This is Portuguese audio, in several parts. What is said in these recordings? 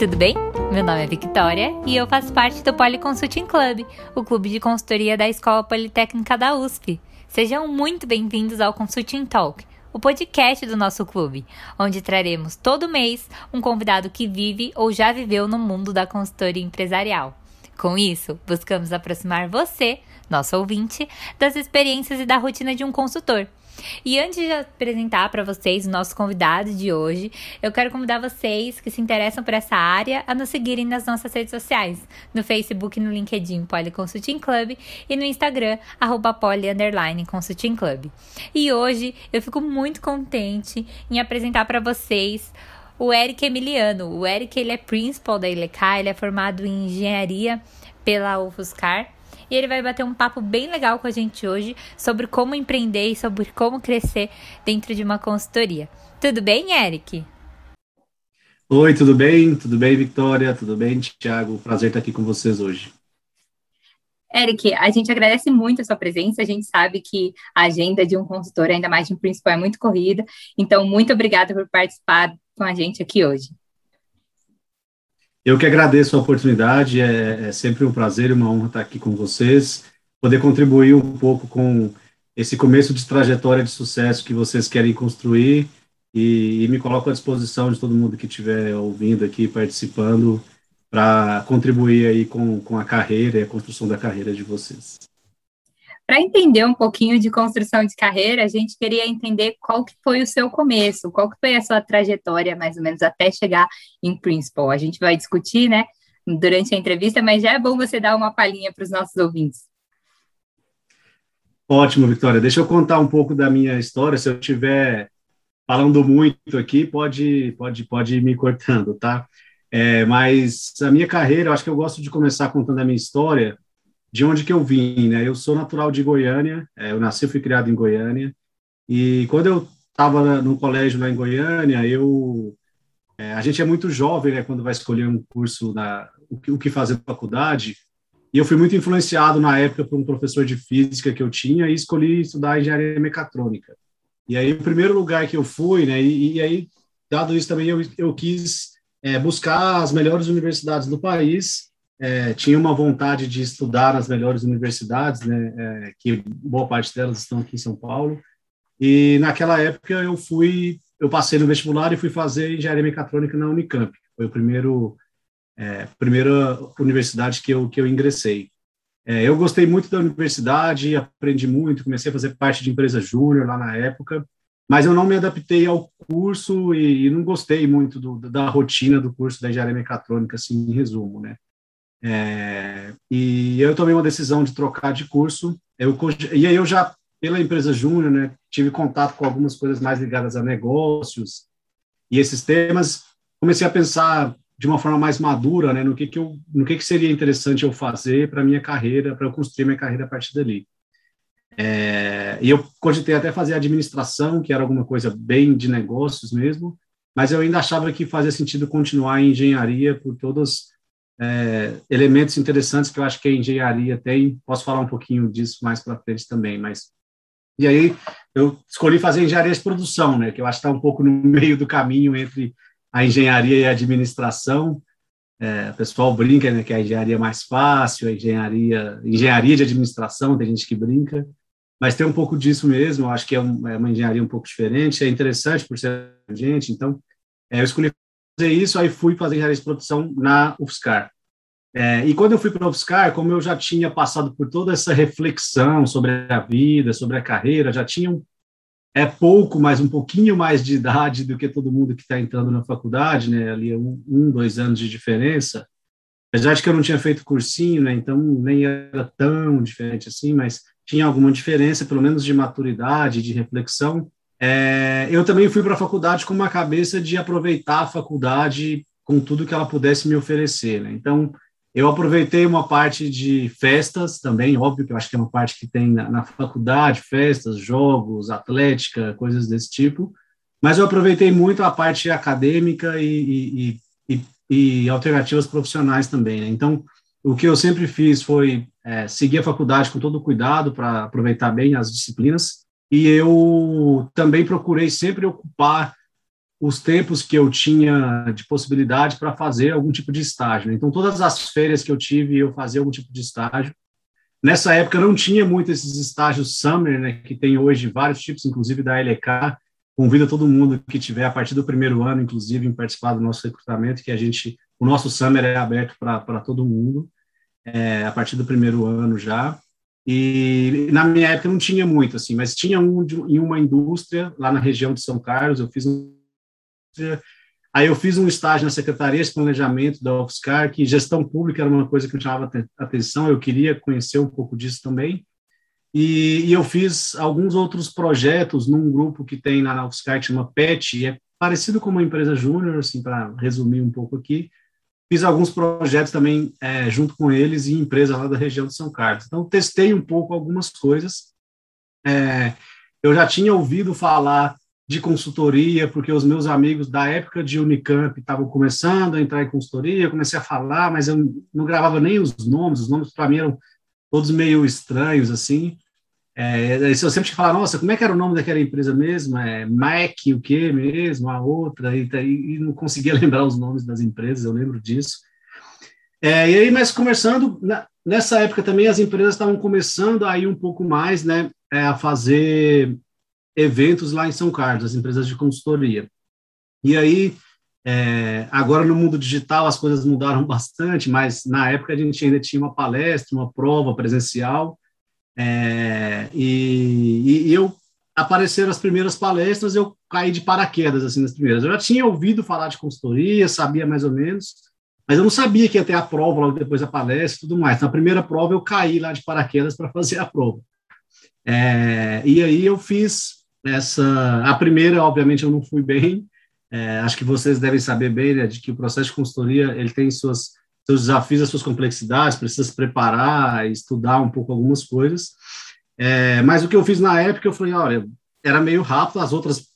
tudo bem? Meu nome é Victoria e eu faço parte do Poly Consulting Club, o clube de consultoria da Escola Politécnica da USP. Sejam muito bem-vindos ao Consulting Talk, o podcast do nosso clube, onde traremos todo mês um convidado que vive ou já viveu no mundo da consultoria empresarial. Com isso, buscamos aproximar você, nosso ouvinte, das experiências e da rotina de um consultor e antes de apresentar para vocês o nosso convidado de hoje, eu quero convidar vocês que se interessam por essa área a nos seguirem nas nossas redes sociais, no Facebook e no LinkedIn Poly Consulting Club e no Instagram arroba Poly Consulting Club. E hoje eu fico muito contente em apresentar para vocês o Eric Emiliano. O Eric ele é principal da ILECA, ele é formado em engenharia pela UFSCar e ele vai bater um papo bem legal com a gente hoje sobre como empreender e sobre como crescer dentro de uma consultoria. Tudo bem, Eric? Oi, tudo bem? Tudo bem, Victoria? Tudo bem, Thiago? Prazer estar aqui com vocês hoje. Eric, a gente agradece muito a sua presença. A gente sabe que a agenda de um consultor, ainda mais de um principal, é muito corrida. Então, muito obrigada por participar com a gente aqui hoje. Eu que agradeço a oportunidade, é, é sempre um prazer e uma honra estar aqui com vocês, poder contribuir um pouco com esse começo de trajetória de sucesso que vocês querem construir e, e me coloco à disposição de todo mundo que estiver ouvindo aqui, participando, para contribuir aí com, com a carreira e a construção da carreira de vocês. Para entender um pouquinho de construção de carreira, a gente queria entender qual que foi o seu começo, qual que foi a sua trajetória, mais ou menos, até chegar em Principal. A gente vai discutir, né, durante a entrevista, mas já é bom você dar uma palhinha para os nossos ouvintes. Ótimo, Vitória. Deixa eu contar um pouco da minha história. Se eu estiver falando muito aqui, pode, pode, pode ir me cortando, tá? É, mas a minha carreira, eu acho que eu gosto de começar contando a minha história, de onde que eu vim, né? Eu sou natural de Goiânia, é, eu nasci e fui criado em Goiânia, e quando eu estava no colégio lá em Goiânia, eu é, a gente é muito jovem, né, quando vai escolher um curso na o que, o que fazer na faculdade, e eu fui muito influenciado na época por um professor de física que eu tinha e escolhi estudar engenharia mecatrônica. E aí o primeiro lugar que eu fui, né, e, e aí dado isso também eu, eu quis é, buscar as melhores universidades do país é, tinha uma vontade de estudar nas melhores universidades, né, é, que boa parte delas estão aqui em São Paulo. E naquela época eu fui, eu passei no vestibular e fui fazer engenharia mecatrônica na Unicamp. Foi o primeiro, é, primeira universidade que eu que eu ingressei. É, eu gostei muito da universidade, aprendi muito, comecei a fazer parte de empresa júnior lá na época, mas eu não me adaptei ao curso e, e não gostei muito do, da rotina do curso da engenharia mecatrônica, assim, em resumo, né? É, e eu tomei uma decisão de trocar de curso. Eu, e aí eu já, pela empresa Júnior, né, tive contato com algumas coisas mais ligadas a negócios e esses temas. Comecei a pensar de uma forma mais madura, né, no que que eu, no que que seria interessante eu fazer para minha carreira, para eu construir minha carreira a partir dali. É, e eu cogitei até fazer administração, que era alguma coisa bem de negócios mesmo, mas eu ainda achava que fazia sentido continuar em engenharia por todas é, elementos interessantes que eu acho que a engenharia tem. Posso falar um pouquinho disso mais para frente também, mas e aí eu escolhi fazer engenharia de produção, né? Que eu acho que está um pouco no meio do caminho entre a engenharia e a administração. É, o pessoal brinca, né? Que a engenharia é mais fácil, a engenharia, engenharia de administração, tem gente que brinca, mas tem um pouco disso mesmo. Eu acho que é, um, é uma engenharia um pouco diferente, é interessante por ser gente. Então, é, eu escolhi fazer isso, aí fui fazer engenharia de produção na UFSCar. É, e quando eu fui para a UFSCar, como eu já tinha passado por toda essa reflexão sobre a vida, sobre a carreira, já tinha um, é pouco, mas um pouquinho mais de idade do que todo mundo que está entrando na faculdade, né? Ali é um, um, dois anos de diferença. Apesar de que eu não tinha feito cursinho, né? Então nem era tão diferente assim, mas tinha alguma diferença, pelo menos de maturidade, de reflexão. É, eu também fui para a faculdade com uma cabeça de aproveitar a faculdade com tudo que ela pudesse me oferecer. Né? Então, eu aproveitei uma parte de festas também, óbvio que eu acho que é uma parte que tem na, na faculdade, festas, jogos, atlética, coisas desse tipo, mas eu aproveitei muito a parte acadêmica e, e, e, e alternativas profissionais também. Né? Então, o que eu sempre fiz foi é, seguir a faculdade com todo cuidado para aproveitar bem as disciplinas, e eu também procurei sempre ocupar os tempos que eu tinha de possibilidade para fazer algum tipo de estágio. Né? Então, todas as férias que eu tive, eu fazia algum tipo de estágio. Nessa época, não tinha muito esses estágios summer, né, que tem hoje vários tipos, inclusive da LK. Convido todo mundo que tiver, a partir do primeiro ano, inclusive, em participar do nosso recrutamento, que a gente, o nosso summer é aberto para todo mundo, é, a partir do primeiro ano já. E na minha época não tinha muito, assim, mas tinha um de, em uma indústria lá na região de São Carlos, eu fiz um Aí eu fiz um estágio na Secretaria de Planejamento da UFSCar, que gestão pública era uma coisa que me chamava atenção, eu queria conhecer um pouco disso também. E, e eu fiz alguns outros projetos num grupo que tem na UFSCar, que chama PET, é parecido com uma empresa júnior, assim, para resumir um pouco aqui. Fiz alguns projetos também é, junto com eles em empresas lá da região de São Carlos. Então, testei um pouco algumas coisas. É, eu já tinha ouvido falar de consultoria, porque os meus amigos da época de Unicamp estavam começando a entrar em consultoria, comecei a falar, mas eu não gravava nem os nomes, os nomes para mim eram todos meio estranhos, assim. É, eu sempre falar, nossa, como é que era o nome daquela empresa mesmo? É Mac, o que mesmo? A outra, e, e, não conseguia lembrar os nomes das empresas, eu lembro disso. É, e aí, mas conversando, na, nessa época também as empresas estavam começando a ir um pouco mais, né, é, a fazer eventos lá em São Carlos, as empresas de consultoria. E aí, é, agora no mundo digital as coisas mudaram bastante, mas na época a gente ainda tinha uma palestra, uma prova presencial, é, e, e, eu apareceram as primeiras palestras, eu caí de paraquedas assim nas primeiras. Eu já tinha ouvido falar de consultoria, sabia mais ou menos, mas eu não sabia que ia ter a prova logo depois da palestra e tudo mais. Na primeira prova eu caí lá de paraquedas para fazer a prova. É, e aí eu fiz essa, a primeira, obviamente, eu não fui bem. É, acho que vocês devem saber bem né, de que o processo de consultoria ele tem suas, seus desafios, as suas complexidades, precisa se preparar, estudar um pouco algumas coisas. É, mas o que eu fiz na época, eu falei, olha, era meio rápido, as outras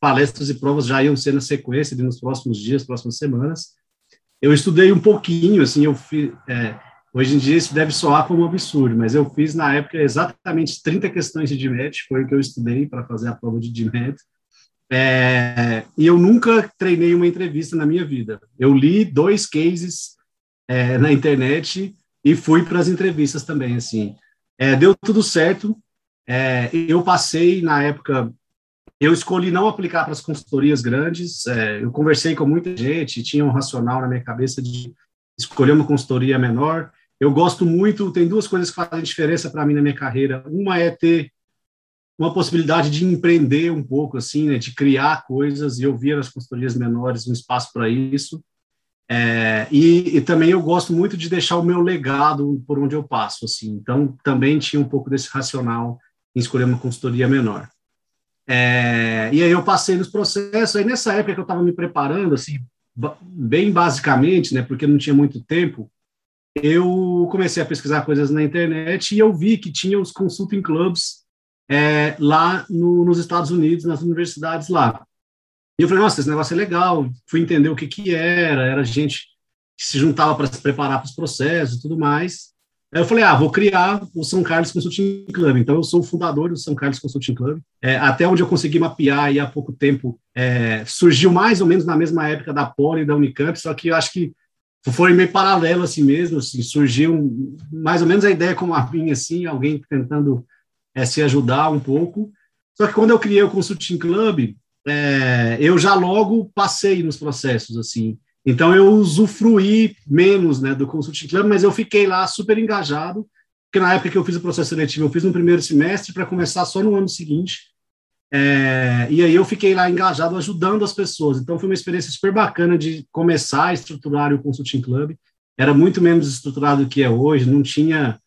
palestras e provas já iam ser na sequência, nos próximos dias, próximas semanas. Eu estudei um pouquinho, assim, eu fiz, é, Hoje em dia isso deve soar como um absurdo, mas eu fiz na época exatamente 30 questões de DMET, foi o que eu estudei para fazer a prova de DMET. É, e eu nunca treinei uma entrevista na minha vida. Eu li dois cases é, na internet e fui para as entrevistas também, assim. É, deu tudo certo. É, eu passei, na época, eu escolhi não aplicar para as consultorias grandes. É, eu conversei com muita gente, tinha um racional na minha cabeça de escolher uma consultoria menor. Eu gosto muito, tem duas coisas que fazem diferença para mim na minha carreira. Uma é ter uma possibilidade de empreender um pouco, assim, né, de criar coisas, e eu via nas consultorias menores um espaço para isso. É, e, e, também eu gosto muito de deixar o meu legado por onde eu passo, assim. Então, também tinha um pouco desse racional em escolher uma consultoria menor. É, e aí eu passei nos processos, aí nessa época que eu estava me preparando, assim, bem basicamente, né, porque não tinha muito tempo, eu comecei a pesquisar coisas na internet e eu vi que tinha os consulting clubs é, lá no, nos Estados Unidos, nas universidades lá. E eu falei, nossa, esse negócio é legal. Fui entender o que que era, era gente que se juntava para se preparar para os processos e tudo mais. Aí eu falei, ah, vou criar o São Carlos Consulting Club. Então, eu sou o fundador do São Carlos Consulting Club. É, até onde eu consegui mapear, e há pouco tempo, é, surgiu mais ou menos na mesma época da Poli e da Unicamp, só que eu acho que foi meio paralelo assim mesmo, assim, surgiu mais ou menos a ideia como a minha, assim, alguém tentando é, se ajudar um pouco. Só que quando eu criei o Consulting Club, é, eu já logo passei nos processos, assim. Então eu usufruí menos, né, do Consulting Club, mas eu fiquei lá super engajado, porque na época que eu fiz o processo seletivo, eu fiz no primeiro semestre para começar só no ano seguinte. É, e aí eu fiquei lá engajado ajudando as pessoas. Então foi uma experiência super bacana de começar a estruturar o Consulting Club. Era muito menos estruturado do que é hoje, não tinha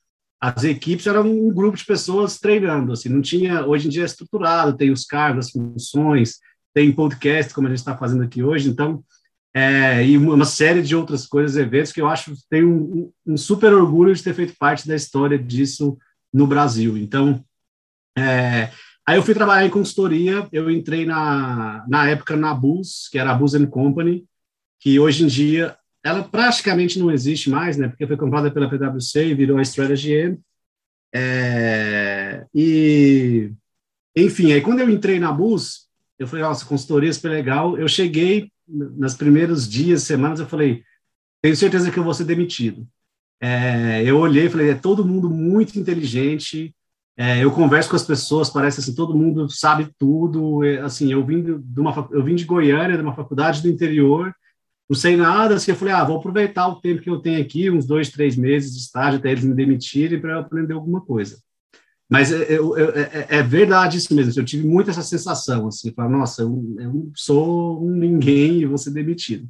as equipes eram um grupo de pessoas treinando, assim, não tinha, hoje em dia é estruturado, tem os cargos, as funções, tem podcast, como a gente está fazendo aqui hoje, então, é, e uma série de outras coisas, eventos, que eu acho tenho um, um, super orgulho de ter feito parte da história disso no Brasil. Então, é, Aí eu fui trabalhar em consultoria, eu entrei na, na época na Bus, que era a Bus Company, que hoje em dia ela praticamente não existe mais, né? Porque foi comprada pela PwC e virou a Strategy M. É, e, enfim, aí quando eu entrei na Bus, eu falei, nossa, consultoria é super legal. Eu cheguei, nos primeiros dias, semanas, eu falei, tenho certeza que eu vou ser demitido. É, eu olhei e falei, é todo mundo muito inteligente, é, eu converso com as pessoas, parece assim, todo mundo sabe tudo, é, assim, eu vim de uma, eu vim de Goiânia, de uma faculdade do interior, não sei nada, assim, eu falei, ah, vou aproveitar o tempo que eu tenho aqui, uns dois, três meses de estágio até eles me demitirem para eu aprender alguma coisa. Mas é, é, é, é, verdade isso mesmo, eu tive muito essa sensação, assim, falar, nossa, eu, eu sou um ninguém e vou ser demitido.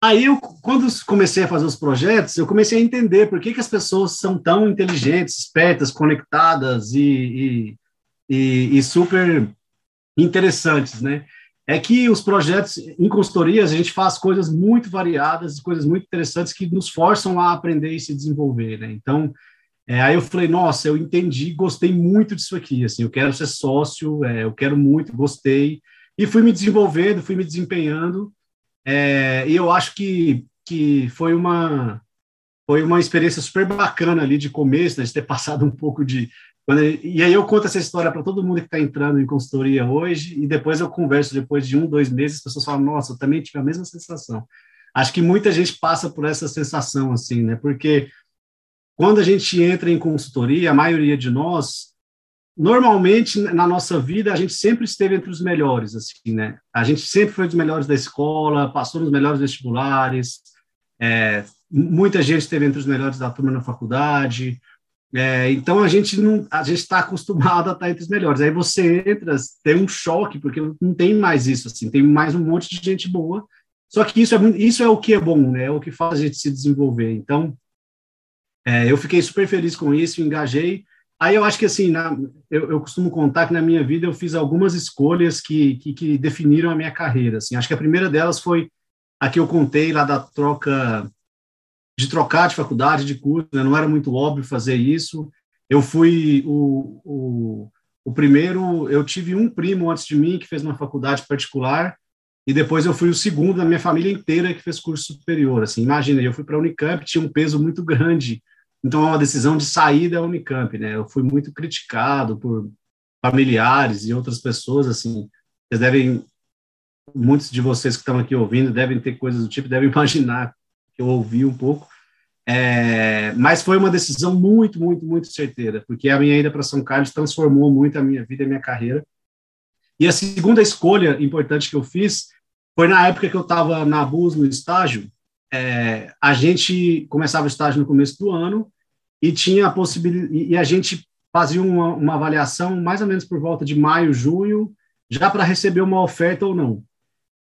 Aí, eu, quando comecei a fazer os projetos, eu comecei a entender por que, que as pessoas são tão inteligentes, espertas, conectadas e, e, e, e super interessantes, né? É que os projetos em consultorias, a gente faz coisas muito variadas, coisas muito interessantes que nos forçam a aprender e se desenvolver, né? Então, é, aí eu falei, nossa, eu entendi, gostei muito disso aqui, assim, eu quero ser sócio, é, eu quero muito, gostei, e fui me desenvolvendo, fui me desempenhando, é, e eu acho que, que foi uma foi uma experiência super bacana ali de começo, né, de ter passado um pouco de quando, e aí eu conto essa história para todo mundo que está entrando em consultoria hoje, e depois eu converso depois de um, dois meses, as pessoas falam, nossa, eu também tive a mesma sensação. Acho que muita gente passa por essa sensação, assim, né? Porque quando a gente entra em consultoria, a maioria de nós, normalmente na nossa vida, a gente sempre esteve entre os melhores, assim, né? A gente sempre foi dos melhores da escola, passou nos melhores vestibulares, é, muita gente esteve entre os melhores da turma na faculdade, é, então a gente não, a gente está acostumado a estar entre os melhores. Aí você entra, tem um choque porque não tem mais isso, assim, tem mais um monte de gente boa. Só que isso é isso é o que é bom, né? É o que faz a gente se desenvolver. Então é, eu fiquei super feliz com isso, engajei. Aí eu acho que, assim, na, eu, eu, costumo contar que na minha vida eu fiz algumas escolhas que, que, que, definiram a minha carreira. Assim. Acho que a primeira delas foi a que eu contei lá da troca, de trocar de faculdade, de curso, né? não era muito óbvio fazer isso. Eu fui o, o, o primeiro, eu tive um primo antes de mim que fez uma faculdade particular, e depois eu fui o segundo da minha família inteira que fez curso superior. Assim, imagina, eu fui para a Unicamp, tinha um peso muito grande então, é uma decisão de sair da Unicamp, né? Eu fui muito criticado por familiares e outras pessoas, assim, vocês devem, muitos de vocês que estão aqui ouvindo devem ter coisas do tipo, devem imaginar que eu ouvi um pouco, é, mas foi uma decisão muito, muito, muito certeira, porque a minha ida para São Carlos transformou muito a minha vida e a minha carreira. E a segunda escolha importante que eu fiz foi na época que eu estava na BUS no estágio, é, a gente começava o estágio no começo do ano e tinha a possibilidade e a gente fazia uma, uma avaliação mais ou menos por volta de maio, junho, já para receber uma oferta ou não.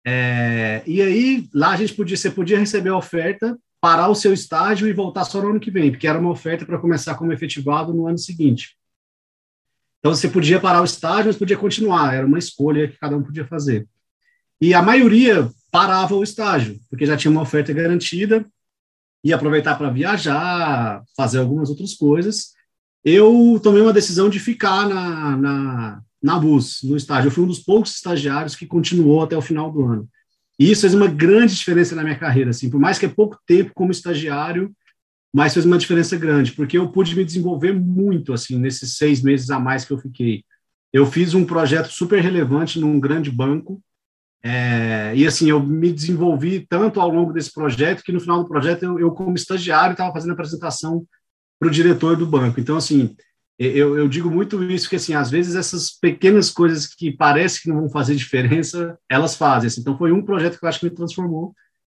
É, e aí lá a gente podia, você podia receber a oferta, parar o seu estágio e voltar só no ano que vem, porque era uma oferta para começar como efetivado no ano seguinte. Então você podia parar o estágio, mas podia continuar, era uma escolha que cada um podia fazer. E a maioria parava o estágio, porque já tinha uma oferta garantida, ia aproveitar para viajar, fazer algumas outras coisas. Eu tomei uma decisão de ficar na, na, na BUS, no estágio. Eu fui um dos poucos estagiários que continuou até o final do ano. E isso fez uma grande diferença na minha carreira, assim, por mais que é pouco tempo como estagiário, mas fez uma diferença grande, porque eu pude me desenvolver muito, assim, nesses seis meses a mais que eu fiquei. Eu fiz um projeto super relevante num grande banco, é, e assim, eu me desenvolvi tanto ao longo desse projeto que no final do projeto eu, eu como estagiário, estava fazendo apresentação para o diretor do banco. Então, assim, eu, eu, digo muito isso, que assim, às vezes essas pequenas coisas que parece que não vão fazer diferença, elas fazem. Assim. Então, foi um projeto que eu acho que me transformou,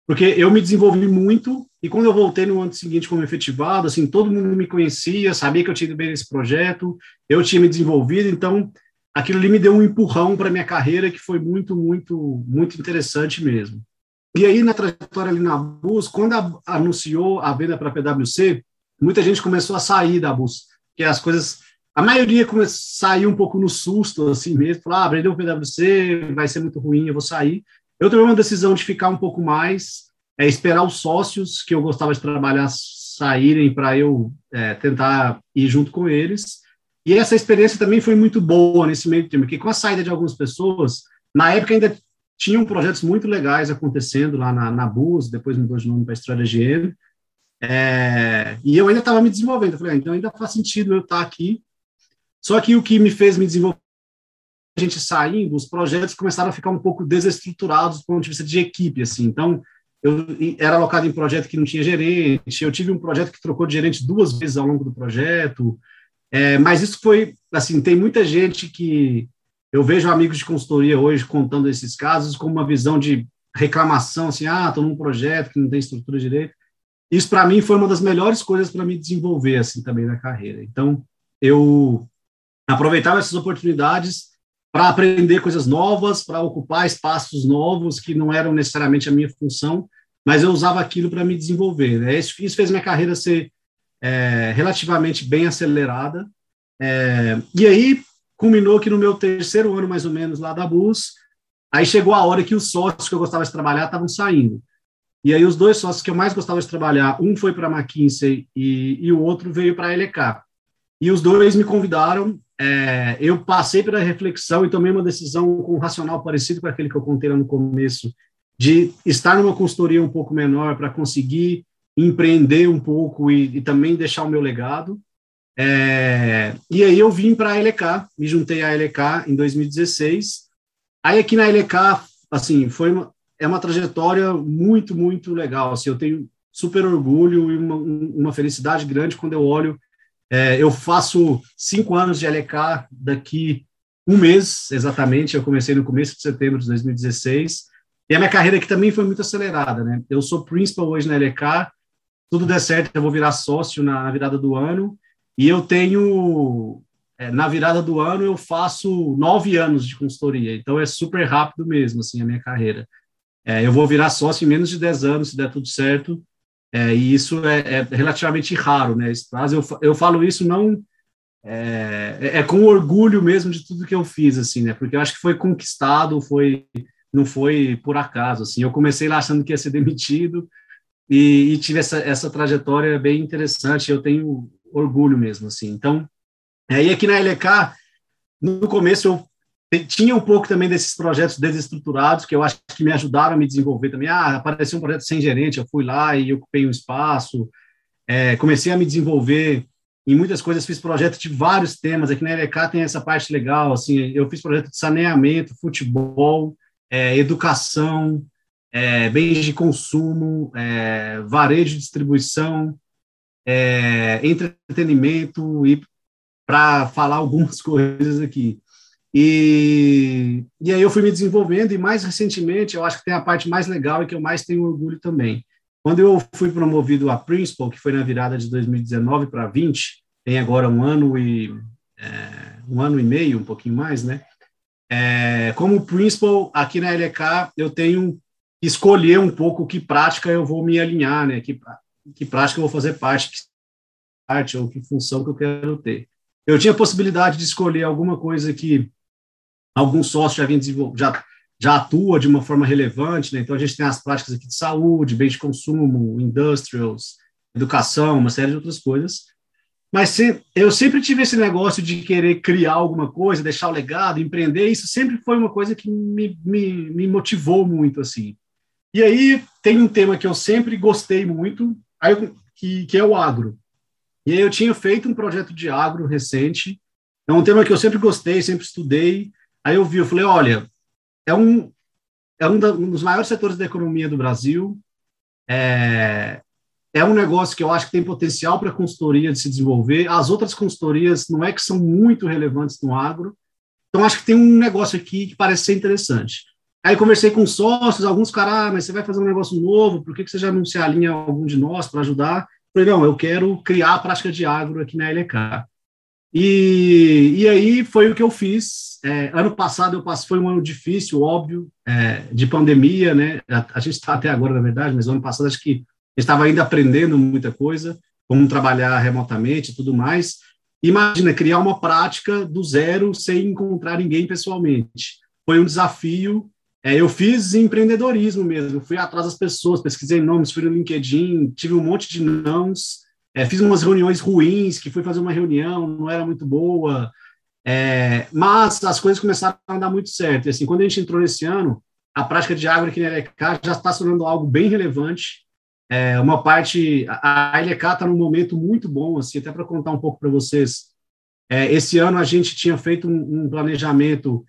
porque eu me desenvolvi muito, e quando eu voltei no ano seguinte como efetivado, assim, todo mundo me conhecia, sabia que eu tinha bem nesse projeto, eu tinha me desenvolvido, então aquilo ali me deu um empurrão para minha carreira que foi muito, muito, muito interessante mesmo. E aí, na trajetória ali na BUS, quando a, anunciou a venda para a PwC, muita gente começou a sair da BUS, que as coisas, a maioria saiu um pouco no susto, assim mesmo, falar, ah, vendeu o PwC, vai ser muito ruim, eu vou sair. Eu tomei uma decisão de ficar um pouco mais, é, esperar os sócios que eu gostava de trabalhar saírem para eu é, tentar ir junto com eles, e essa experiência também foi muito boa nesse meio tempo, porque com a saída de algumas pessoas, na época ainda tinham projetos muito legais acontecendo lá na, na BUS, depois mudou de nome para a Estrada GM, é, e eu ainda estava me desenvolvendo. Eu falei, ah, então ainda faz sentido eu estar aqui. Só que o que me fez me desenvolver gente saindo, os projetos começaram a ficar um pouco desestruturados do ponto de vista de equipe, assim. Então, eu era alocado em projeto que não tinha gerente, eu tive um projeto que trocou de gerente duas vezes ao longo do projeto, é, mas isso foi, assim, tem muita gente que eu vejo amigos de consultoria hoje contando esses casos com uma visão de reclamação, assim, ah, estou num projeto que não tem estrutura direito. Isso, para mim, foi uma das melhores coisas para me desenvolver, assim, também na carreira. Então, eu aproveitava essas oportunidades para aprender coisas novas, para ocupar espaços novos que não eram necessariamente a minha função, mas eu usava aquilo para me desenvolver. Né? Isso, isso, fez minha carreira ser é, relativamente bem acelerada. É, e aí culminou que no meu terceiro ano, mais ou menos, lá da Bus, aí chegou a hora que os sócios que eu gostava de trabalhar estavam saindo. E aí os dois sócios que eu mais gostava de trabalhar, um foi para a McKinsey e, e o outro veio para a LK. E os dois me convidaram é, eu passei pela reflexão e tomei uma decisão com um racional parecido com aquele que eu contei lá no começo, de estar numa consultoria um pouco menor para conseguir empreender um pouco e, e, também deixar o meu legado. É, e aí eu vim para a LK, me juntei à LK em 2016. Aí aqui na LK, assim, foi uma, é uma trajetória muito, muito legal. Assim, eu tenho super orgulho e uma, uma felicidade grande quando eu olho é, eu faço cinco anos de LK daqui um mês, exatamente. Eu comecei no começo de setembro de 2016. E a minha carreira aqui também foi muito acelerada, né? Eu sou principal hoje na LK. Tudo der certo, eu vou virar sócio na, na virada do ano. E eu tenho, é, na virada do ano, eu faço nove anos de consultoria. Então é super rápido mesmo, assim, a minha carreira. É, eu vou virar sócio em menos de dez anos, se der tudo certo. É, e isso é, é, relativamente raro, né? Mas eu, eu falo isso não é, é, é, com orgulho mesmo de tudo que eu fiz, assim, né? Porque eu acho que foi conquistado, foi não foi por acaso, assim. Eu comecei lá achando que ia ser demitido e, e tive essa, essa trajetória bem interessante. Eu tenho orgulho mesmo, assim. Então, aí aqui na LK, no começo eu tinha um pouco também desses projetos desestruturados que eu acho que me ajudaram a me desenvolver também. Ah, apareceu um projeto sem gerente, eu fui lá e ocupei um espaço. É, comecei a me desenvolver em muitas coisas, fiz projetos de vários temas. Aqui na LK tem essa parte legal, assim, eu fiz projeto de saneamento, futebol, é, educação, é, bens de consumo, é, varejo de distribuição, é, entretenimento e para falar algumas coisas aqui. E, e aí eu fui me desenvolvendo, e mais recentemente, eu acho que tem a parte mais legal e que eu mais tenho orgulho também. Quando eu fui promovido a Principal, que foi na virada de 2019 para 20, tem agora um ano e é, um ano e meio, um pouquinho mais, né? É, como Principal, aqui na LK, eu tenho que escolher um pouco que prática eu vou me alinhar, né? Que, que prática eu vou fazer parte, que parte ou que função que eu quero ter. Eu tinha a possibilidade de escolher alguma coisa que alguns sócios já vêm já, já atua de uma forma relevante, né? então a gente tem as práticas aqui de saúde, bens de consumo, industrials, educação, uma série de outras coisas. Mas se, eu sempre tive esse negócio de querer criar alguma coisa, deixar o legado, empreender, isso sempre foi uma coisa que me, me, me motivou muito, assim. E aí tem um tema que eu sempre gostei muito, que, que é o agro. E aí eu tinha feito um projeto de agro recente, é um tema que eu sempre gostei, sempre estudei, Aí eu vi, eu falei, olha, é um, é um, da, um dos maiores setores da economia do Brasil, é, é um negócio que eu acho que tem potencial para a consultoria de se desenvolver. As outras consultorias não é que são muito relevantes no agro, então acho que tem um negócio aqui que parece ser interessante. Aí conversei com sócios, alguns caras, ah, mas você vai fazer um negócio novo, por que, que você já não se alinha a algum de nós para ajudar? Eu falei, não, eu quero criar a prática de agro aqui na LK. E, e aí foi o que eu fiz. É, ano passado eu passei, foi um ano difícil, óbvio, é, de pandemia, né? A, a gente está até agora, na verdade, mas ano passado acho que estava ainda aprendendo muita coisa, como trabalhar remotamente e tudo mais. Imagina criar uma prática do zero sem encontrar ninguém pessoalmente. Foi um desafio. É, eu fiz empreendedorismo mesmo, fui atrás das pessoas, pesquisei nomes, fui no LinkedIn, tive um monte de nãos é, fiz umas reuniões ruins, que fui fazer uma reunião, não era muito boa, é, mas as coisas começaram a dar muito certo. E assim, quando a gente entrou nesse ano, a prática de agro aqui na LK já está se tornando algo bem relevante. É, uma parte, a, a LK está num momento muito bom, assim, até para contar um pouco para vocês. É, esse ano a gente tinha feito um, um planejamento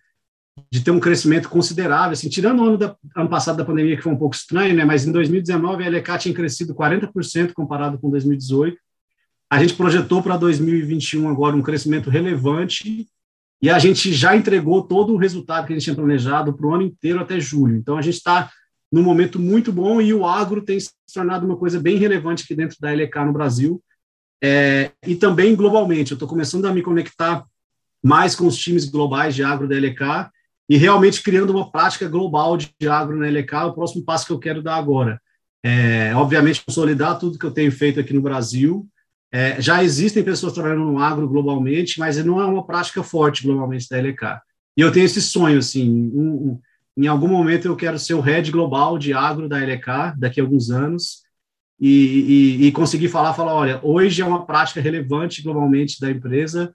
de ter um crescimento considerável, assim, tirando o ano, da, ano passado da pandemia, que foi um pouco estranho, né, mas em 2019 a LK tinha crescido 40% comparado com 2018. A gente projetou para 2021 agora um crescimento relevante e a gente já entregou todo o resultado que a gente tinha planejado para o ano inteiro até julho. Então, a gente está num momento muito bom e o agro tem se tornado uma coisa bem relevante aqui dentro da LK no Brasil é, e também globalmente. Eu estou começando a me conectar mais com os times globais de agro da LK e realmente criando uma prática global de agro na LK, é o próximo passo que eu quero dar agora. É, obviamente, consolidar tudo que eu tenho feito aqui no Brasil, é, já existem pessoas trabalhando no agro globalmente, mas não é uma prática forte globalmente da LK. E eu tenho esse sonho, assim, um, um, em algum momento eu quero ser o head global de agro da LK, daqui a alguns anos, e, e, e conseguir falar, falar, olha, hoje é uma prática relevante globalmente da empresa,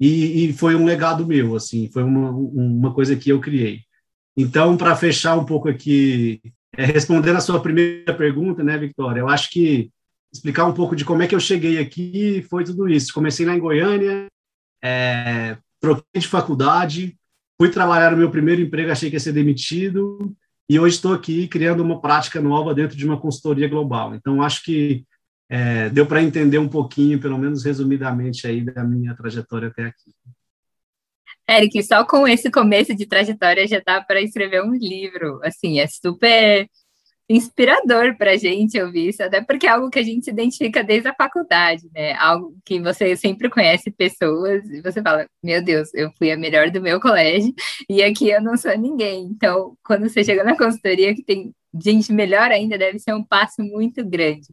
e, e foi um legado meu, assim, foi uma, uma coisa que eu criei. Então, para fechar um pouco aqui, é, respondendo a sua primeira pergunta, né, Victoria, eu acho que explicar um pouco de como é que eu cheguei aqui, foi tudo isso. Comecei lá em Goiânia, é, troquei de faculdade, fui trabalhar no meu primeiro emprego, achei que ia ser demitido, e hoje estou aqui criando uma prática nova dentro de uma consultoria global. Então, acho que é, deu para entender um pouquinho, pelo menos resumidamente, aí da minha trajetória até aqui. Eric, só com esse começo de trajetória já dá para escrever um livro. Assim, é super inspirador para a gente ouvir isso, até porque é algo que a gente se identifica desde a faculdade, né? Algo que você sempre conhece pessoas e você fala, meu Deus, eu fui a melhor do meu colégio e aqui eu não sou ninguém. Então, quando você chega na consultoria que tem gente melhor ainda, deve ser um passo muito grande.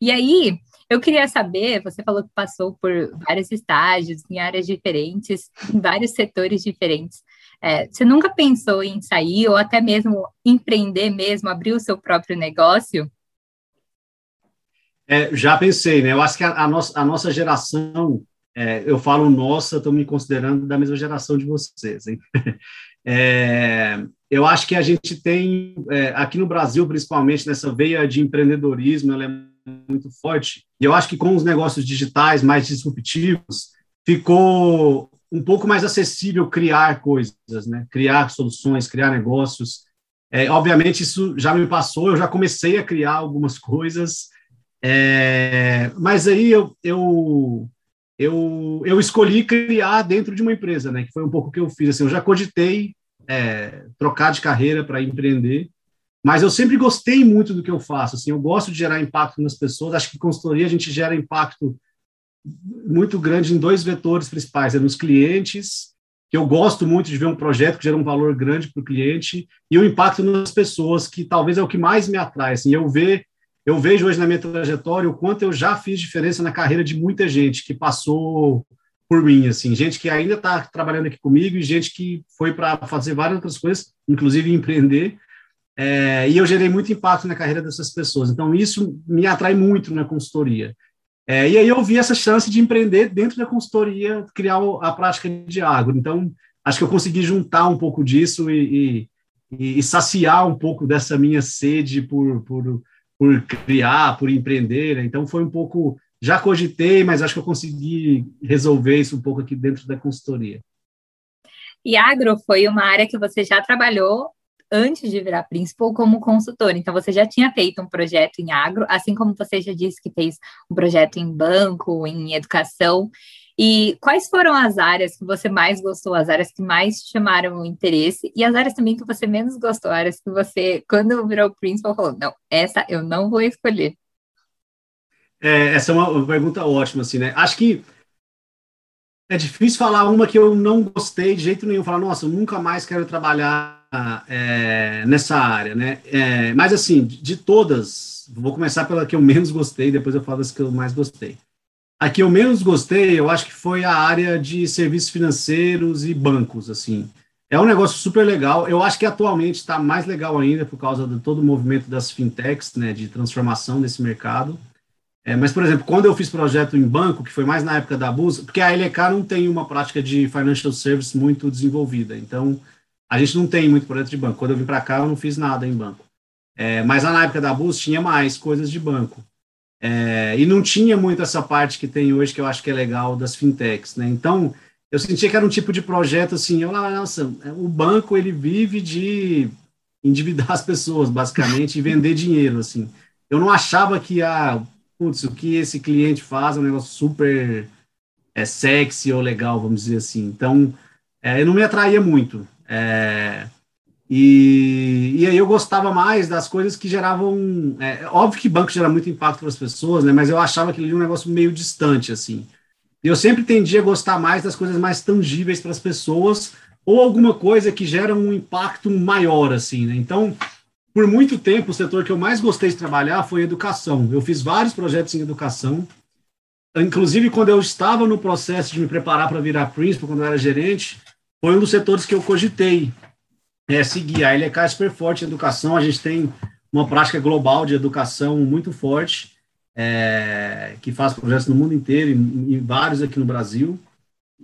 E aí, eu queria saber, você falou que passou por vários estágios, em áreas diferentes, em vários setores diferentes. É, você nunca pensou em sair ou até mesmo empreender mesmo, abrir o seu próprio negócio? É, já pensei, né? Eu acho que a, a nossa, a nossa geração, é, eu falo nossa, estou me considerando da mesma geração de vocês, hein? É, eu acho que a gente tem, é, aqui no Brasil, principalmente, nessa veia de empreendedorismo, ela é muito forte, e eu acho que com os negócios digitais mais disruptivos, ficou um pouco mais acessível criar coisas, né? criar soluções, criar negócios. É, obviamente, isso já me passou, eu já comecei a criar algumas coisas, é, mas aí eu, eu, eu, eu escolhi criar dentro de uma empresa, né? que foi um pouco o que eu fiz. Assim, eu já cogitei é, trocar de carreira para empreender, mas eu sempre gostei muito do que eu faço. Assim, eu gosto de gerar impacto nas pessoas, acho que consultoria a gente gera impacto muito grande em dois vetores principais, é nos clientes, que eu gosto muito de ver um projeto que gera um valor grande para o cliente, e o impacto nas pessoas, que talvez é o que mais me atrai. Assim, eu, ver, eu vejo hoje na minha trajetória o quanto eu já fiz diferença na carreira de muita gente que passou por mim, assim, gente que ainda está trabalhando aqui comigo e gente que foi para fazer várias outras coisas, inclusive empreender, é, e eu gerei muito impacto na carreira dessas pessoas. Então, isso me atrai muito na consultoria. É, e aí eu vi essa chance de empreender dentro da consultoria, criar a prática de agro. Então, acho que eu consegui juntar um pouco disso e, e, e saciar um pouco dessa minha sede por, por, por criar, por empreender. Né? Então, foi um pouco. Já cogitei, mas acho que eu consegui resolver isso um pouco aqui dentro da consultoria. E agro foi uma área que você já trabalhou antes de virar principal como consultor. Então, você já tinha feito um projeto em agro, assim como você já disse que fez um projeto em banco, em educação. E quais foram as áreas que você mais gostou, as áreas que mais chamaram o interesse e as áreas também que você menos gostou, áreas que você, quando virou principal, falou: não, essa eu não vou escolher? É, essa é uma pergunta ótima, assim, né? Acho que é difícil falar uma que eu não gostei de jeito nenhum, falar, nossa, nunca mais quero trabalhar é, nessa área, né? É, mas assim, de todas, vou começar pela que eu menos gostei, depois eu falo das que eu mais gostei. A que eu menos gostei, eu acho que foi a área de serviços financeiros e bancos, assim. É um negócio super legal. Eu acho que atualmente está mais legal ainda por causa de todo o movimento das fintechs, né, de transformação desse mercado. É, mas, por exemplo, quando eu fiz projeto em banco, que foi mais na época da Bus, porque a LK não tem uma prática de financial service muito desenvolvida. Então, a gente não tem muito projeto de banco. Quando eu vim para cá, eu não fiz nada em banco. É, mas na época da Bus tinha mais coisas de banco. É, e não tinha muito essa parte que tem hoje, que eu acho que é legal, das fintechs. Né? Então, eu sentia que era um tipo de projeto assim, eu lá, nossa, o banco ele vive de endividar as pessoas, basicamente, e vender dinheiro, assim. Eu não achava que a, putz, o que esse cliente faz é um negócio super é, sexy ou legal, vamos dizer assim. Então, é, eu não me atraía muito. É, e, e aí eu gostava mais das coisas que geravam. É, óbvio que banco gera muito impacto para as pessoas, né? Mas eu achava ele era um negócio meio distante, assim. Eu sempre tendia a gostar mais das coisas mais tangíveis para as pessoas, ou alguma coisa que gera um impacto maior, assim, né? Então, por muito tempo, o setor que eu mais gostei de trabalhar foi educação. Eu fiz vários projetos em educação. Inclusive, quando eu estava no processo de me preparar para virar principal, quando eu era gerente, foi um dos setores que eu cogitei é, seguir. A LK é super forte em educação, a gente tem uma prática global de educação muito forte, é, que faz projetos no mundo inteiro e, vários aqui no Brasil.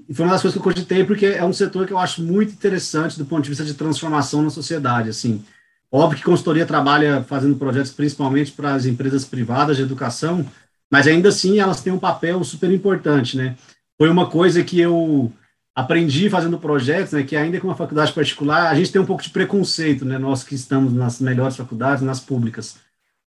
E foi uma das coisas que eu cogitei, porque é um setor que eu acho muito interessante do ponto de vista de transformação na sociedade, assim. Óbvio que consultoria trabalha fazendo projetos principalmente para as empresas privadas de educação, mas ainda assim elas têm um papel super importante, né? Foi uma coisa que eu aprendi fazendo projetos, né, que ainda com uma faculdade particular, a gente tem um pouco de preconceito, né, nós que estamos nas melhores faculdades, nas públicas.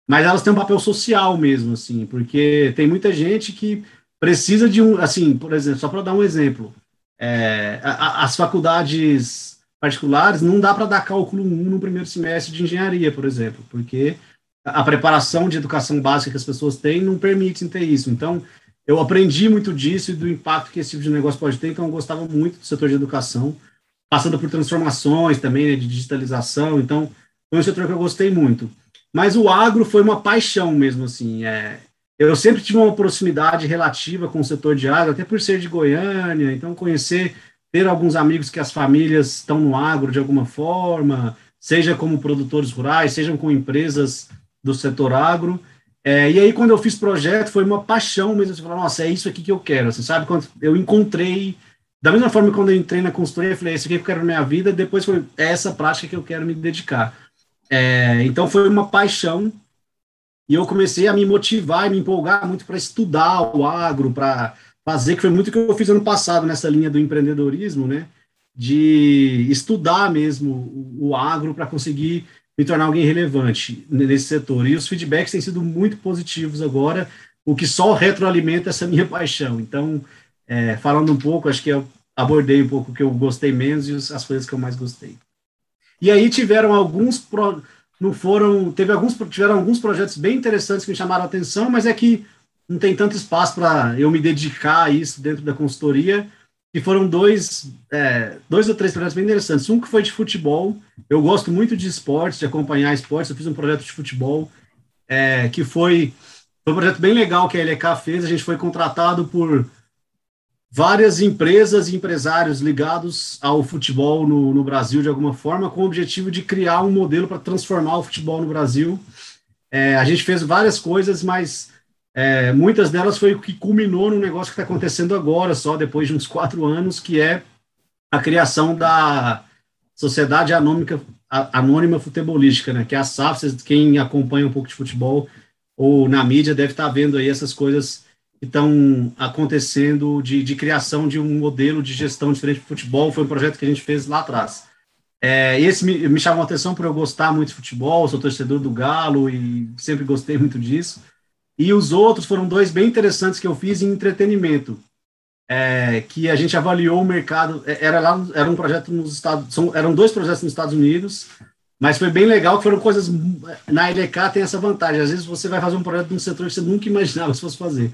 Mas elas têm um papel social mesmo, assim, porque tem muita gente que precisa de um, assim, por exemplo, só para dar um exemplo, é, a, as faculdades particulares não dá para dar cálculo 1 no primeiro semestre de engenharia, por exemplo, porque a preparação de educação básica que as pessoas têm não permite ter isso. Então, eu aprendi muito disso e do impacto que esse tipo de negócio pode ter, então eu gostava muito do setor de educação, passando por transformações também, né, de digitalização, então foi um setor que eu gostei muito. Mas o agro foi uma paixão mesmo, assim, é, eu sempre tive uma proximidade relativa com o setor de agro, até por ser de Goiânia, então conhecer, ter alguns amigos que as famílias estão no agro de alguma forma, seja como produtores rurais, sejam com empresas do setor agro, é, e aí, quando eu fiz projeto, foi uma paixão mesmo. Você falou, nossa, é isso aqui que eu quero. Você sabe, quando eu encontrei, da mesma forma quando eu entrei na consultoria, eu falei, é isso aqui que eu quero na minha vida, depois foi essa prática que eu quero me dedicar. É, então, foi uma paixão. E eu comecei a me motivar e me empolgar muito para estudar o agro, para fazer, que foi muito o que eu fiz ano passado nessa linha do empreendedorismo, né? De estudar mesmo o, o agro para conseguir me tornar alguém relevante nesse setor. E os feedbacks têm sido muito positivos agora, o que só retroalimenta essa minha paixão. Então, é, falando um pouco, acho que eu abordei um pouco o que eu gostei menos e as coisas que eu mais gostei. E aí tiveram alguns pro, não foram, teve alguns tiveram alguns projetos bem interessantes que me chamaram a atenção, mas é que não tem tanto espaço para eu me dedicar a isso dentro da consultoria que foram dois, é, dois ou três projetos bem interessantes. Um que foi de futebol. Eu gosto muito de esportes, de acompanhar esportes. Eu fiz um projeto de futebol é, que foi, foi um projeto bem legal que a LK fez. A gente foi contratado por várias empresas e empresários ligados ao futebol no, no Brasil de alguma forma, com o objetivo de criar um modelo para transformar o futebol no Brasil. É, a gente fez várias coisas, mas é, muitas delas foi o que culminou no negócio que está acontecendo agora, só depois de uns quatro anos, que é a criação da Sociedade Anônima, Anônima Futebolística, né, que é a SAF, quem acompanha um pouco de futebol ou na mídia deve estar tá vendo aí essas coisas que estão acontecendo de, de, criação de um modelo de gestão diferente do futebol, foi um projeto que a gente fez lá atrás. É, esse me, me chamou a atenção por eu gostar muito de futebol, sou torcedor do Galo e sempre gostei muito disso. E os outros foram dois bem interessantes que eu fiz em entretenimento, é, que a gente avaliou o mercado. É, era lá, era um projeto nos Estados, são, eram dois projetos nos Estados Unidos, mas foi bem legal que foram coisas. Na LK tem essa vantagem. Às vezes você vai fazer um projeto num setor que você nunca imaginava se fosse fazer.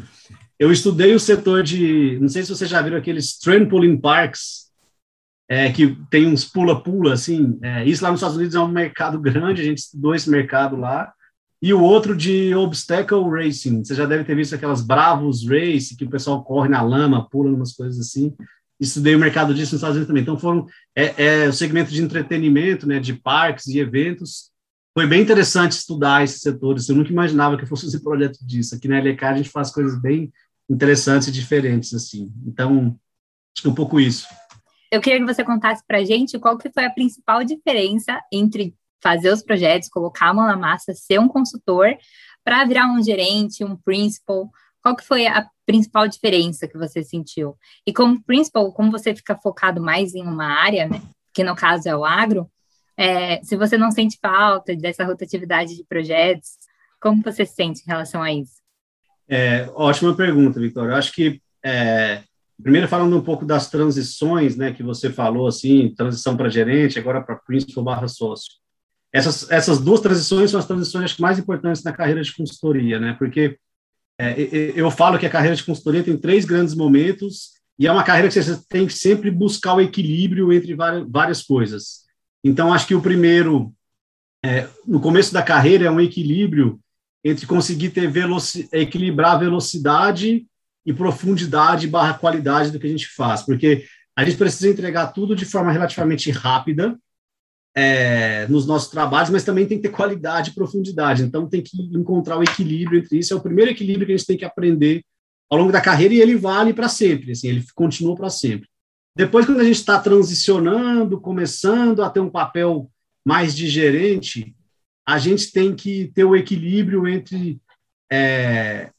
Eu estudei o setor de, não sei se vocês já viram aqueles trampoline parks, é, que tem uns pula-pula assim. É, isso lá nos Estados Unidos é um mercado grande. A gente estudou esse mercado lá e o outro de Obstacle Racing. Você já deve ter visto aquelas Bravos Race, que o pessoal corre na lama, pula umas coisas assim. Estudei o mercado disso nos Estados Unidos também. Então, foram é, é, o segmento de entretenimento, né, de parques e eventos. Foi bem interessante estudar esses setores. Eu nunca imaginava que fosse esse projeto disso. Aqui na LK a gente faz coisas bem interessantes e diferentes, assim. Então, acho que é um pouco isso. Eu queria que você contasse para gente qual que foi a principal diferença entre fazer os projetos, colocar a mão na massa, ser um consultor, para virar um gerente, um principal. qual que foi a principal diferença que você sentiu? E como principal, como você fica focado mais em uma área, né, que no caso é o agro, é, se você não sente falta dessa rotatividade de projetos, como você se sente em relação a isso? É, ótima pergunta, Vitória. Eu acho que, é, primeiro falando um pouco das transições, né, que você falou, assim, transição para gerente, agora para principal barra sócio. Essas, essas duas transições são as transições mais importantes na carreira de consultoria, né, porque é, eu falo que a carreira de consultoria tem três grandes momentos e é uma carreira que você tem que sempre buscar o equilíbrio entre várias, várias coisas. Então, acho que o primeiro, é, no começo da carreira, é um equilíbrio entre conseguir ter veloci equilibrar a velocidade e profundidade barra qualidade do que a gente faz, porque a gente precisa entregar tudo de forma relativamente rápida é, nos nossos trabalhos, mas também tem que ter qualidade e profundidade, então tem que encontrar o equilíbrio entre isso, é o primeiro equilíbrio que a gente tem que aprender ao longo da carreira e ele vale para sempre, assim, ele continua para sempre. Depois, quando a gente está transicionando, começando a ter um papel mais de gerente, a gente tem que ter o equilíbrio entre é,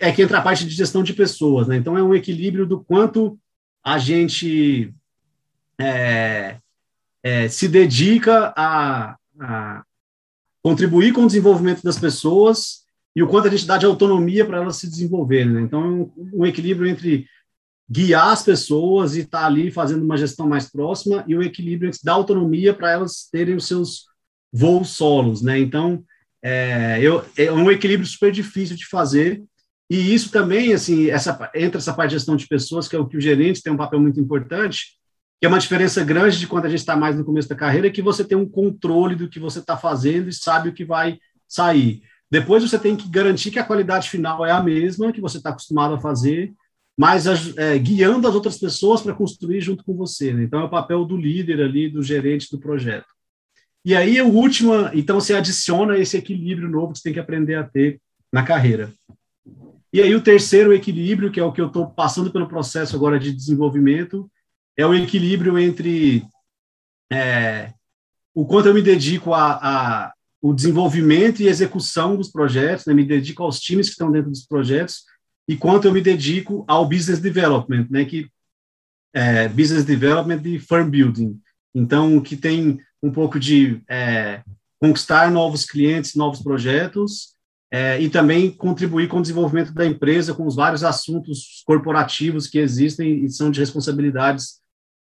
é que entra a parte de gestão de pessoas, né? Então é um equilíbrio do quanto a gente é, é, se dedica a, a, contribuir com o desenvolvimento das pessoas e o quanto a gente dá de autonomia para elas se desenvolverem. Né? Então é um, um, equilíbrio entre guiar as pessoas e estar tá ali fazendo uma gestão mais próxima e o equilíbrio entre dar autonomia para elas terem os seus voos solos, né? Então, é, eu, é um equilíbrio super difícil de fazer, e isso também, assim, essa, entra essa parte de gestão de pessoas, que é o que o gerente tem um papel muito importante, que é uma diferença grande de quando a gente está mais no começo da carreira, que você tem um controle do que você está fazendo e sabe o que vai sair. Depois você tem que garantir que a qualidade final é a mesma que você está acostumado a fazer, mas é, guiando as outras pessoas para construir junto com você. Né? Então é o papel do líder ali, do gerente do projeto. E aí, o último, então você adiciona esse equilíbrio novo que você tem que aprender a ter na carreira. E aí, o terceiro equilíbrio, que é o que eu estou passando pelo processo agora de desenvolvimento, é o equilíbrio entre é, o quanto eu me dedico a, a, o desenvolvimento e execução dos projetos, né, me dedico aos times que estão dentro dos projetos, e quanto eu me dedico ao business development, né, que é, business development e firm building. Então, que tem um pouco de é, conquistar novos clientes, novos projetos, é, e também contribuir com o desenvolvimento da empresa, com os vários assuntos corporativos que existem e são de responsabilidades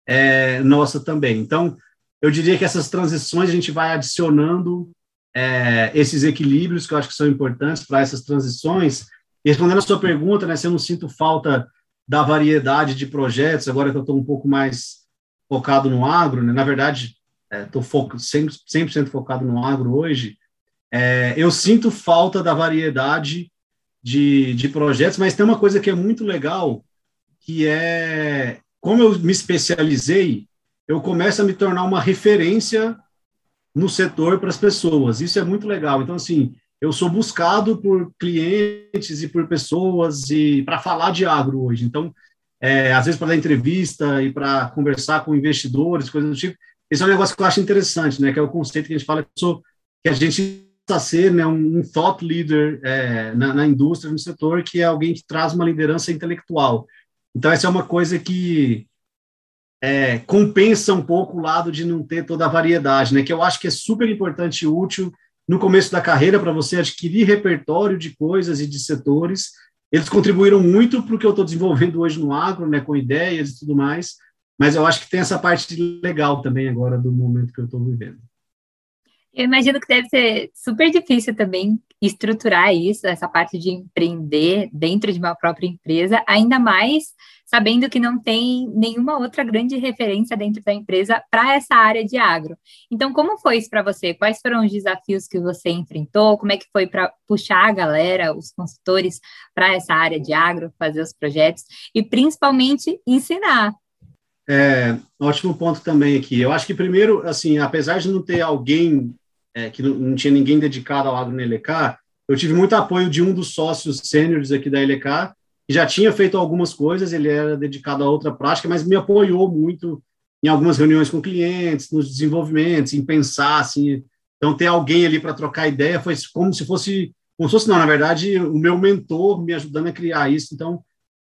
é, nossa também. Então, eu diria que essas transições a gente vai adicionando é, esses equilíbrios que eu acho que são importantes para essas transições. Respondendo a sua pergunta, né, se eu não sinto falta da variedade de projetos, agora que eu estou um pouco mais focado no agro, né, na verdade, estou é, 100%, 100 focado no agro hoje, é, eu sinto falta da variedade de, de projetos, mas tem uma coisa que é muito legal, que é, como eu me especializei, eu começo a me tornar uma referência no setor para as pessoas. Isso é muito legal. Então, assim, eu sou buscado por clientes e por pessoas e para falar de agro hoje. Então, é, às vezes para dar entrevista e para conversar com investidores, coisas do tipo, esse é um negócio que eu acho interessante, né? Que é o conceito que a gente fala que, sou, que a gente precisa ser né, um, um thought leader é, na, na, indústria, no setor, que é alguém que traz uma liderança intelectual. Então, essa é uma coisa que é, compensa um pouco o lado de não ter toda a variedade, né? Que eu acho que é super importante e útil no começo da carreira para você adquirir repertório de coisas e de setores. Eles contribuíram muito para o que eu estou desenvolvendo hoje no agro, né? Com ideias e tudo mais mas eu acho que tem essa parte legal também agora do momento que eu estou vivendo. Eu imagino que deve ser super difícil também estruturar isso, essa parte de empreender dentro de uma própria empresa, ainda mais sabendo que não tem nenhuma outra grande referência dentro da empresa para essa área de agro. Então, como foi isso para você? Quais foram os desafios que você enfrentou? Como é que foi para puxar a galera, os consultores, para essa área de agro, fazer os projetos e principalmente ensinar? É, ótimo ponto também aqui. Eu acho que primeiro, assim, apesar de não ter alguém é, que não, não, tinha ninguém dedicado ao agro na LK, eu tive muito apoio de um dos sócios sêniores aqui da LK, que já tinha feito algumas coisas, ele era dedicado a outra prática, mas me apoiou muito em algumas reuniões com clientes, nos desenvolvimentos, em pensar, assim. Então, ter alguém ali para trocar ideia foi como se fosse como se fosse, não, na verdade, o meu mentor me ajudando a criar isso, então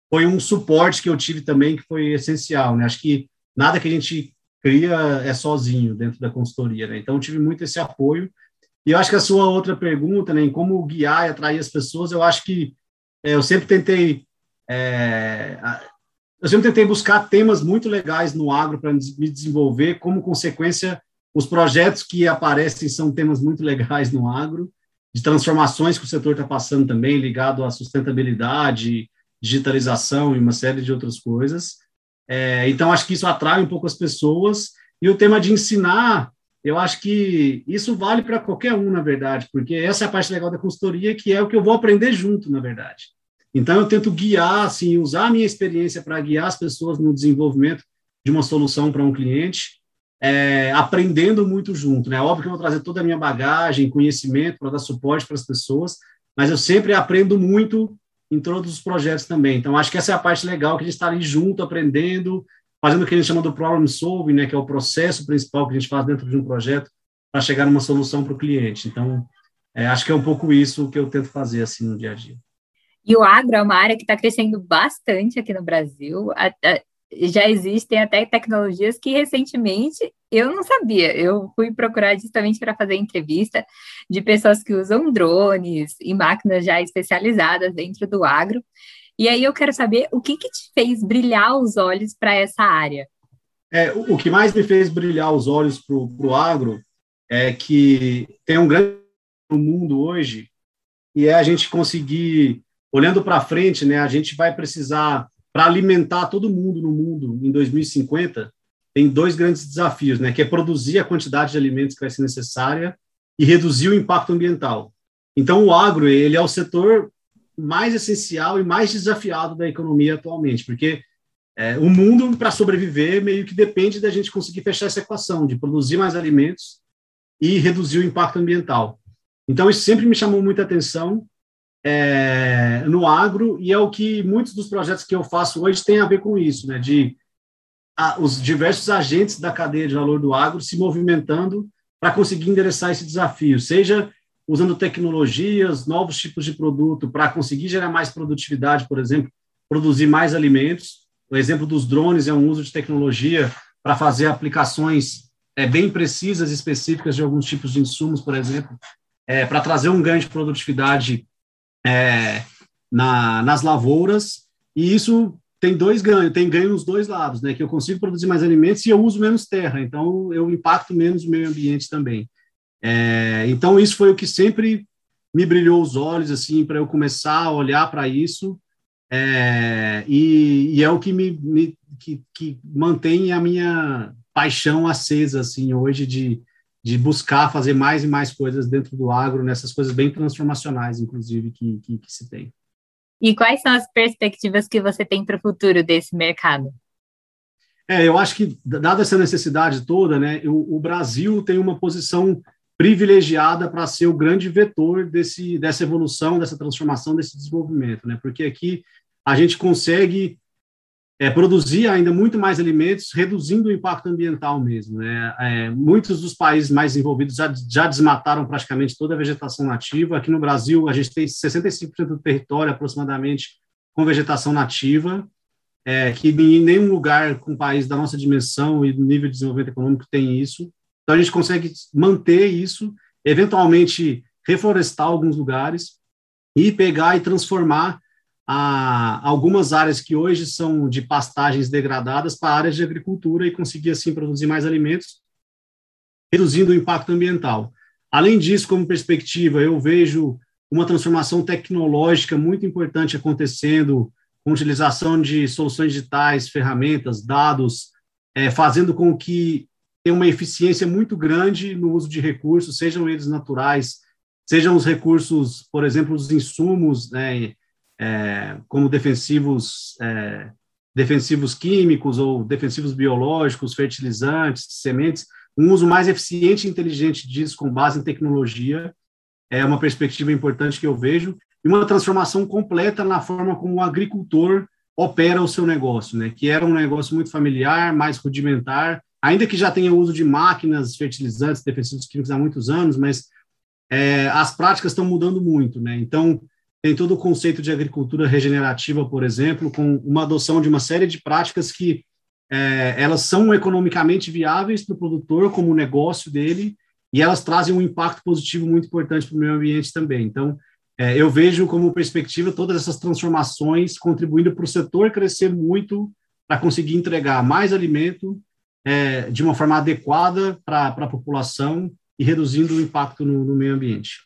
foi um suporte que eu tive também que foi essencial, né? Acho que nada que a gente cria é sozinho dentro da consultoria, né? Então, eu tive muito esse apoio. E eu acho que a sua outra pergunta, né, em como guiar e atrair as pessoas, eu acho que é, eu sempre tentei é, eu sempre tentei buscar temas muito legais no agro para me desenvolver, como consequência, os projetos que aparecem são temas muito legais no agro, de transformações que o setor está passando também, ligado à sustentabilidade, digitalização e uma série de outras coisas. É, então, acho que isso atrai um pouco as pessoas. E o tema de ensinar, eu acho que isso vale para qualquer um, na verdade, porque essa é a parte legal da consultoria, que é o que eu vou aprender junto, na verdade. Então, eu tento guiar, assim, usar a minha experiência para guiar as pessoas no desenvolvimento de uma solução para um cliente, é, aprendendo muito junto, né? Óbvio que eu vou trazer toda a minha bagagem, conhecimento para dar suporte para as pessoas, mas eu sempre aprendo muito em todos os projetos também. Então, acho que essa é a parte legal, que a gente está ali junto, aprendendo, fazendo o que a gente chama do problem solving, né? Que é o processo principal que a gente faz dentro de um projeto para chegar numa solução para o cliente. Então, é, acho que é um pouco isso que eu tento fazer, assim, no dia a dia. E o agro é uma área que está crescendo bastante aqui no Brasil. Já existem até tecnologias que recentemente eu não sabia. Eu fui procurar justamente para fazer entrevista de pessoas que usam drones e máquinas já especializadas dentro do agro. E aí eu quero saber o que, que te fez brilhar os olhos para essa área. É, o, que mais me fez brilhar os olhos para o agro é que tem um grande mundo hoje e é a gente conseguir olhando para frente, né, a gente vai precisar, para alimentar todo mundo no mundo em 2050, tem dois grandes desafios, né, que é produzir a quantidade de alimentos que vai ser necessária e reduzir o impacto ambiental. Então, o agro, ele é o setor mais essencial e mais desafiado da economia atualmente, porque é, o mundo, para sobreviver, meio que depende da gente conseguir fechar essa equação de produzir mais alimentos e reduzir o impacto ambiental. Então, isso sempre me chamou muita atenção é, no agro, e é o que muitos dos projetos que eu faço hoje têm a ver com isso, né, de a, os diversos agentes da cadeia de valor do agro se movimentando para conseguir endereçar esse desafio, seja usando tecnologias, novos tipos de produto para conseguir gerar mais produtividade, por exemplo, produzir mais alimentos. O exemplo dos drones é um uso de tecnologia para fazer aplicações é, bem precisas específicas de alguns tipos de insumos, por exemplo, é, para trazer um ganho de produtividade é, na, nas lavouras, e isso tem dois ganhos, tem ganho nos dois lados, né? Que eu consigo produzir mais alimentos e eu uso menos terra, então eu impacto menos o meio ambiente também. É, então isso foi o que sempre me brilhou os olhos, assim, para eu começar a olhar para isso, é, e, e, é o que me, me que, que, mantém a minha paixão acesa, assim, hoje de de buscar fazer mais e mais coisas dentro do agro, nessas coisas bem transformacionais, inclusive, que, que, que se tem. E quais são as perspectivas que você tem para o futuro desse mercado? É, eu acho que, dada essa necessidade toda, né, o, o Brasil tem uma posição privilegiada para ser o grande vetor desse, dessa evolução, dessa transformação, desse desenvolvimento, né, porque aqui a gente consegue é, produzir ainda muito mais alimentos, reduzindo o impacto ambiental mesmo. Né? É, muitos dos países mais envolvidos já, já desmataram praticamente toda a vegetação nativa. Aqui no Brasil, a gente tem 65% do território aproximadamente com vegetação nativa, é, que em nenhum lugar com um país da nossa dimensão e nível de desenvolvimento econômico tem isso. Então, a gente consegue manter isso, eventualmente reflorestar alguns lugares e pegar e transformar a algumas áreas que hoje são de pastagens degradadas para áreas de agricultura e conseguir, assim, produzir mais alimentos, reduzindo o impacto ambiental. Além disso, como perspectiva, eu vejo uma transformação tecnológica muito importante acontecendo, com utilização de soluções digitais, ferramentas, dados, é, fazendo com que tenha uma eficiência muito grande no uso de recursos, sejam eles naturais, sejam os recursos, por exemplo, os insumos, né, é, como defensivos, é, defensivos químicos ou defensivos biológicos, fertilizantes, sementes, um uso mais eficiente e inteligente disso com base em tecnologia é uma perspectiva importante que eu vejo e uma transformação completa na forma como o agricultor opera o seu negócio, né? Que era um negócio muito familiar, mais rudimentar, ainda que já tenha uso de máquinas, fertilizantes, defensivos químicos há muitos anos, mas é, as práticas estão mudando muito, né? Então, tem todo o conceito de agricultura regenerativa, por exemplo, com uma adoção de uma série de práticas que é, elas são economicamente viáveis para o produtor como negócio dele e elas trazem um impacto positivo muito importante para o meio ambiente também. Então, é, eu vejo como perspectiva todas essas transformações contribuindo para o setor crescer muito para conseguir entregar mais alimento é, de uma forma adequada para a população e reduzindo o impacto no, no meio ambiente.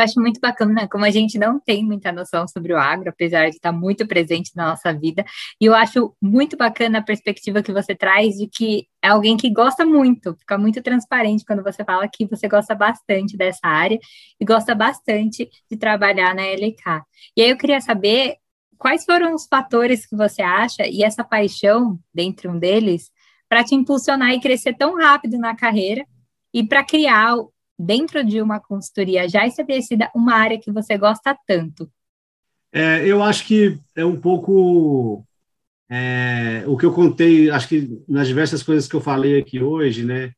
Eu acho muito bacana, né? Como a gente não tem muita noção sobre o agro, apesar de estar muito presente na nossa vida. E eu acho muito bacana a perspectiva que você traz de que é alguém que gosta muito, fica muito transparente quando você fala que você gosta bastante dessa área e gosta bastante de trabalhar na LK. E aí eu queria saber quais foram os fatores que você acha e essa paixão, dentre um deles, para te impulsionar e crescer tão rápido na carreira e para criar dentro de uma consultoria já estabelecida uma área que você gosta tanto? É, eu acho que é um pouco é, o que eu contei, acho que nas diversas coisas que eu falei aqui hoje, né?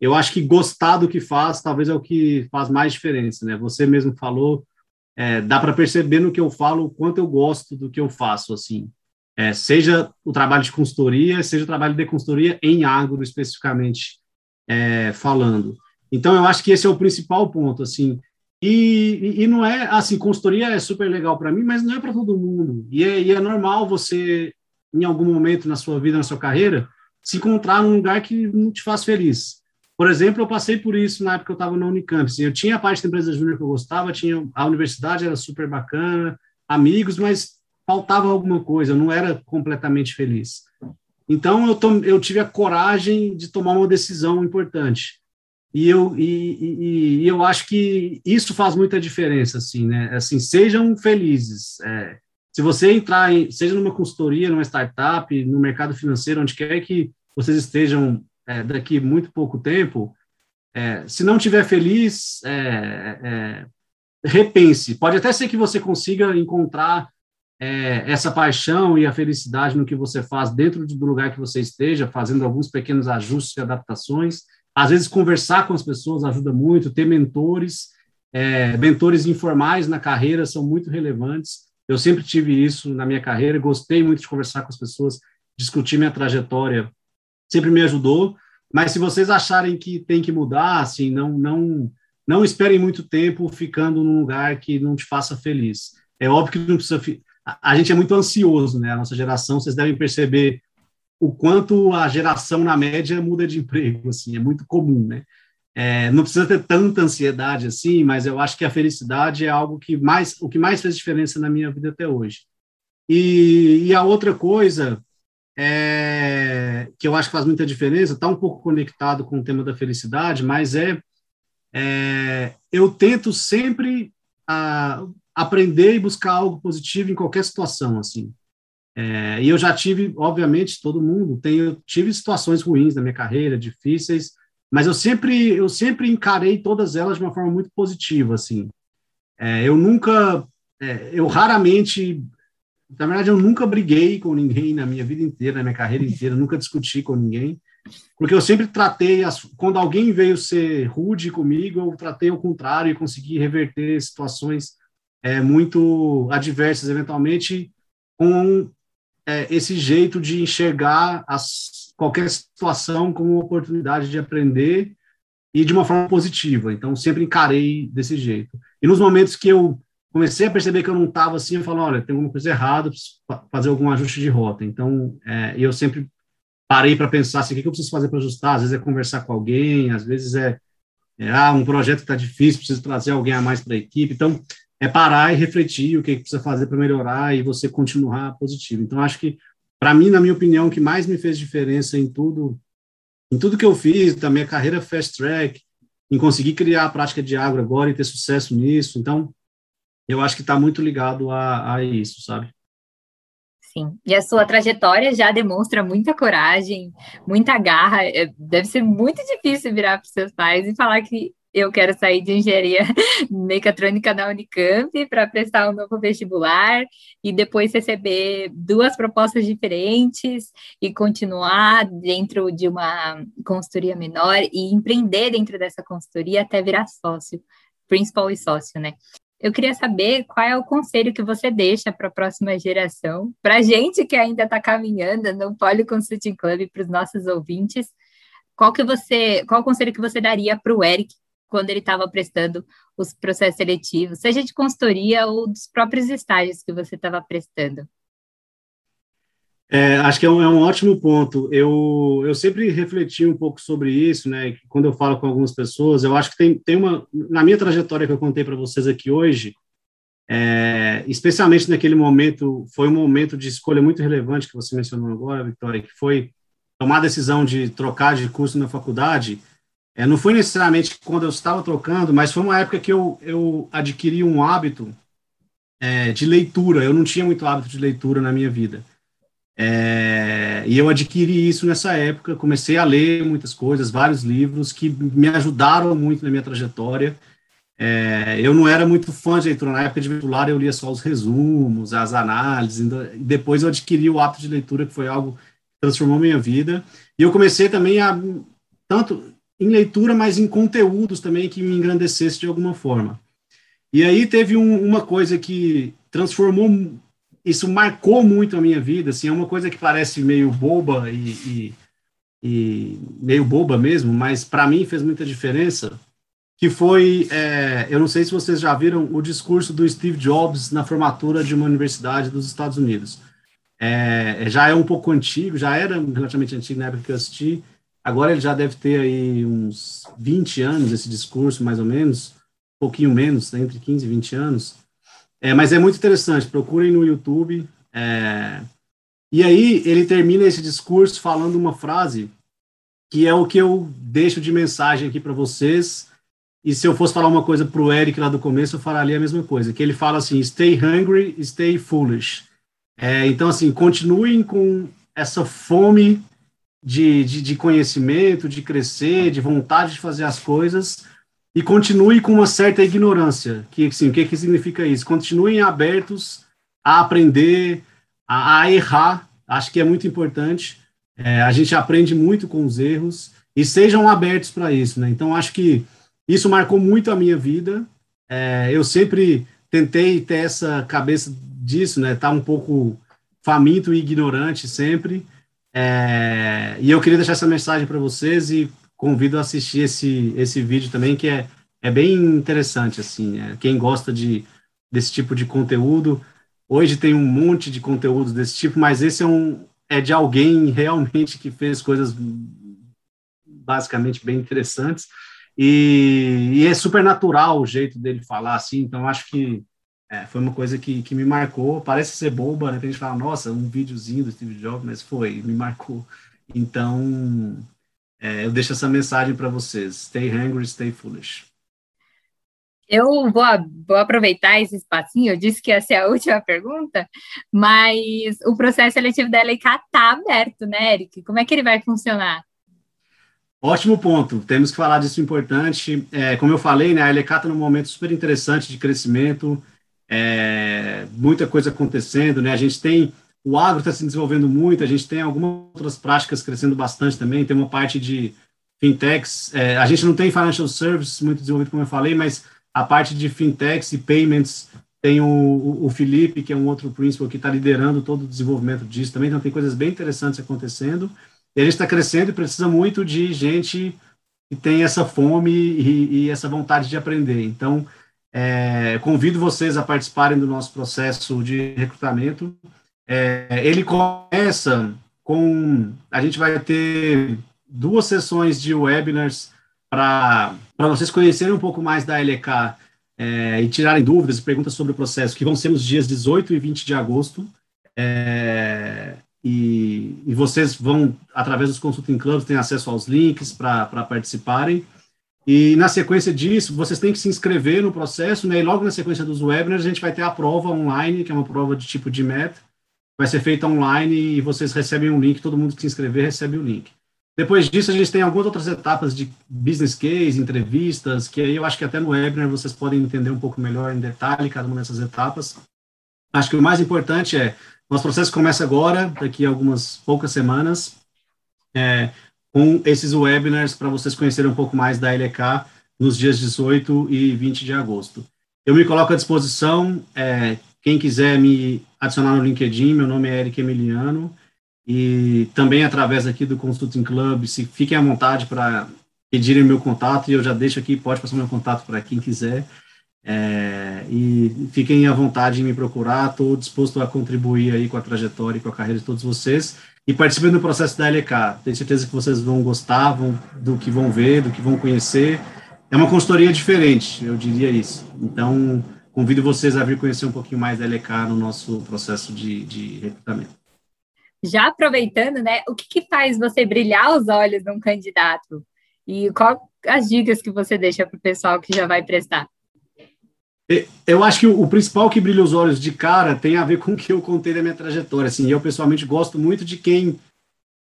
Eu acho que gostar do que faz talvez é o que faz mais diferença, né? Você mesmo falou, é, dá para perceber no que eu falo o quanto eu gosto do que eu faço, assim. É, seja o trabalho de consultoria, seja o trabalho de consultoria em agro, especificamente é, falando. Então, eu acho que esse é o principal ponto, assim. E, e não é, assim, consultoria é super legal para mim, mas não é para todo mundo. E é, e é normal você, em algum momento na sua vida, na sua carreira, se encontrar num lugar que não te faz feliz. Por exemplo, eu passei por isso na época que eu estava na Unicamp. Assim, eu tinha a parte da empresa júnior que eu gostava, tinha a universidade era super bacana, amigos, mas faltava alguma coisa, eu não era completamente feliz. Então, eu, eu tive a coragem de tomar uma decisão importante. E eu, e, e, e, eu acho que isso faz muita diferença, assim, né? Assim, sejam felizes. É, se você entrar, em, seja numa consultoria, numa startup, no mercado financeiro, onde quer que vocês estejam é, daqui muito pouco tempo, é, se não tiver feliz, é, é, repense. Pode até ser que você consiga encontrar é, essa paixão e a felicidade no que você faz dentro do lugar que você esteja, fazendo alguns pequenos ajustes e adaptações às vezes, conversar com as pessoas ajuda muito, ter mentores, é, mentores informais na carreira são muito relevantes. Eu sempre tive isso na minha carreira, gostei muito de conversar com as pessoas, discutir minha trajetória, sempre me ajudou. Mas se vocês acharem que tem que mudar, assim, não, não, não esperem muito tempo ficando num lugar que não te faça feliz. É óbvio que não precisa. A gente é muito ansioso, né? A nossa geração, vocês devem perceber o quanto a geração, na média, muda de emprego, assim, é muito comum, né? É, não precisa ter tanta ansiedade assim, mas eu acho que a felicidade é algo que mais, o que mais fez diferença na minha vida até hoje. E, e a outra coisa é, que eu acho que faz muita diferença, está um pouco conectado com o tema da felicidade, mas é, é eu tento sempre a, ah, aprender e buscar algo positivo em qualquer situação, assim. É, e eu já tive, obviamente, todo mundo tem, eu tive situações ruins na minha carreira, difíceis, mas eu sempre, eu sempre encarei todas elas de uma forma muito positiva, assim. É, eu nunca, é, eu raramente, na verdade, eu nunca briguei com ninguém na minha vida inteira, na minha carreira inteira, nunca discuti com ninguém, porque eu sempre tratei, as, quando alguém veio ser rude comigo, eu tratei ao contrário e consegui reverter situações é, muito adversas, eventualmente, com é, esse jeito de enxergar as, qualquer situação como oportunidade de aprender e de uma forma positiva. Então, sempre encarei desse jeito. E nos momentos que eu comecei a perceber que eu não estava assim, eu falo, olha, tem alguma coisa errada, preciso fazer algum ajuste de rota. Então, é, eu sempre parei para pensar assim, o que eu preciso fazer para ajustar? Às vezes é conversar com alguém, às vezes é, é ah, um projeto está difícil, preciso trazer alguém a mais para a equipe. Então, é parar e refletir o que, precisa fazer para melhorar e você continuar positivo. Então, acho que, para mim, na minha opinião, o que mais me fez diferença em tudo, em tudo que eu fiz, da minha carreira fast track, em conseguir criar a prática de agro agora e ter sucesso nisso. Então, eu acho que está muito ligado a, a isso, sabe? Sim, e a sua trajetória já demonstra muita coragem, muita garra. É, deve ser muito difícil virar para seus pais e falar que eu quero sair de engenharia mecatrônica na Unicamp para prestar um novo vestibular e depois receber duas propostas diferentes e continuar dentro de uma consultoria menor e empreender dentro dessa consultoria até virar sócio, principal e sócio, né? Eu queria saber qual é o conselho que você deixa para a próxima geração, para a gente que ainda está caminhando no Poli Consulting Club, para os nossos ouvintes. Qual que você, qual o conselho que você daria para o Eric quando ele estava prestando os processos seletivos, seja de consultoria ou dos próprios estágios que você estava prestando? É, acho que é um, é um, ótimo ponto. Eu, eu sempre refleti um pouco sobre isso, né? Quando eu falo com algumas pessoas, eu acho que tem, tem uma. Na minha trajetória que eu contei para vocês aqui hoje, é, especialmente naquele momento, foi um momento de escolha muito relevante que você mencionou agora, Vitória, que foi tomar a decisão de trocar de curso na faculdade. É, não foi necessariamente quando eu estava trocando, mas foi uma época que eu, eu adquiri um hábito é, de leitura. Eu não tinha muito hábito de leitura na minha vida. É, e eu adquiri isso nessa época, comecei a ler muitas coisas, vários livros que me ajudaram muito na minha trajetória. É, eu não era muito fã de leitura, na época de vestibular eu lia só os resumos, as análises, e depois eu adquiri o hábito de leitura, que foi algo que transformou minha vida. E eu comecei também a, tanto em leitura, mas em conteúdos também que me engrandecesse de alguma forma. E aí teve um, uma coisa que transformou isso marcou muito a minha vida, assim, é uma coisa que parece meio boba e, e, e meio boba mesmo, mas para mim fez muita diferença, que foi, é, eu não sei se vocês já viram o discurso do Steve Jobs na formatura de uma universidade dos Estados Unidos. É, já é um pouco antigo, já era relativamente antigo na época que eu assisti, agora ele já deve ter aí uns 20 anos, esse discurso, mais ou menos, um pouquinho menos, entre 15 e 20 anos, é, mas é muito interessante, procurem no YouTube. É, e aí ele termina esse discurso falando uma frase que é o que eu deixo de mensagem aqui para vocês. E se eu fosse falar uma coisa para o Eric lá do começo, eu falaria a mesma coisa, que ele fala assim, stay hungry, stay foolish. É, então, assim, continuem com essa fome de, de, de conhecimento, de crescer, de vontade de fazer as coisas, e continue com uma certa ignorância. Que, assim, o que, que significa isso? Continuem abertos a aprender, a, a errar. Acho que é muito importante. É, a gente aprende muito com os erros e sejam abertos para isso. Né? Então, acho que isso marcou muito a minha vida. É, eu sempre tentei ter essa cabeça disso, né? Tá um pouco faminto e ignorante sempre. É, e eu queria deixar essa mensagem para vocês e convido a assistir esse, esse vídeo também, que é, é bem interessante, assim, é, quem gosta de, desse tipo de conteúdo, hoje tem um monte de conteúdos desse tipo, mas esse é um, é de alguém realmente que fez coisas basicamente bem interessantes, e, e é super natural o jeito dele falar, assim, então acho que é, foi uma coisa que, que me marcou, parece ser boba, né, tem gente fala, nossa, um videozinho do Steve Jobs, mas foi, me marcou, então é, eu deixo essa mensagem para vocês: stay hungry, stay foolish. Eu vou, vou, aproveitar esse espacinho, eu disse que ia ser a última pergunta, mas o processo seletivo da LK está aberto, né, Eric? Como é que ele vai funcionar? Ótimo ponto, temos que falar disso importante. É, como eu falei, né, a LK está num momento super interessante de crescimento, é, muita coisa acontecendo, né? A gente tem o agro está se desenvolvendo muito, a gente tem algumas outras práticas crescendo bastante também, tem uma parte de fintechs, é, a gente não tem financial services muito desenvolvido, como eu falei, mas a parte de fintechs e payments tem o, o Felipe, que é um outro principal que está liderando todo o desenvolvimento disso também, então tem coisas bem interessantes acontecendo, e a gente está crescendo e precisa muito de gente que tem essa fome e, e essa vontade de aprender, então é, convido vocês a participarem do nosso processo de recrutamento, é, ele começa com. A gente vai ter duas sessões de webinars para vocês conhecerem um pouco mais da LK é, e tirarem dúvidas e perguntas sobre o processo, que vão ser nos dias 18 e 20 de agosto. É, e, e, vocês vão, através dos Consulting Clubs, ter acesso aos links para participarem. E na sequência disso, vocês têm que se inscrever no processo, né? E logo na sequência dos webinars, a gente vai ter a prova online, que é uma prova de tipo de meta, vai ser feita online e vocês recebem um link, todo mundo que se inscrever recebe o link. Depois disso, a gente tem algumas outras etapas de business case, entrevistas, que aí eu acho que até no webinar vocês podem entender um pouco melhor em detalhe cada uma dessas etapas. Acho que o mais importante é, nosso processo começa agora, daqui a algumas poucas semanas, é, com esses webinars para vocês conhecerem um pouco mais da LK nos dias 18 e 20 de agosto. Eu me coloco à disposição, é, quem quiser me adicionar no LinkedIn, meu nome é Eric Emiliano, e também através aqui do Consulting Club, se fiquem à vontade para pedirem meu contato, e eu já deixo aqui, pode passar meu contato para quem quiser, é, e fiquem à vontade em me procurar, estou disposto a contribuir aí com a trajetória e com a carreira de todos vocês, e participem do processo da LK, tenho certeza que vocês vão gostar vão, do que vão ver, do que vão conhecer, é uma consultoria diferente, eu diria isso, então convido vocês a vir conhecer um pouquinho mais da LK no nosso processo de, de recrutamento já aproveitando, né, o que, que faz você brilhar os olhos num candidato? E qual as dicas que você deixa para o pessoal que já vai prestar? Eu acho que o principal que brilha os olhos de cara tem a ver com o que eu contei da minha trajetória. Assim, eu pessoalmente gosto muito de quem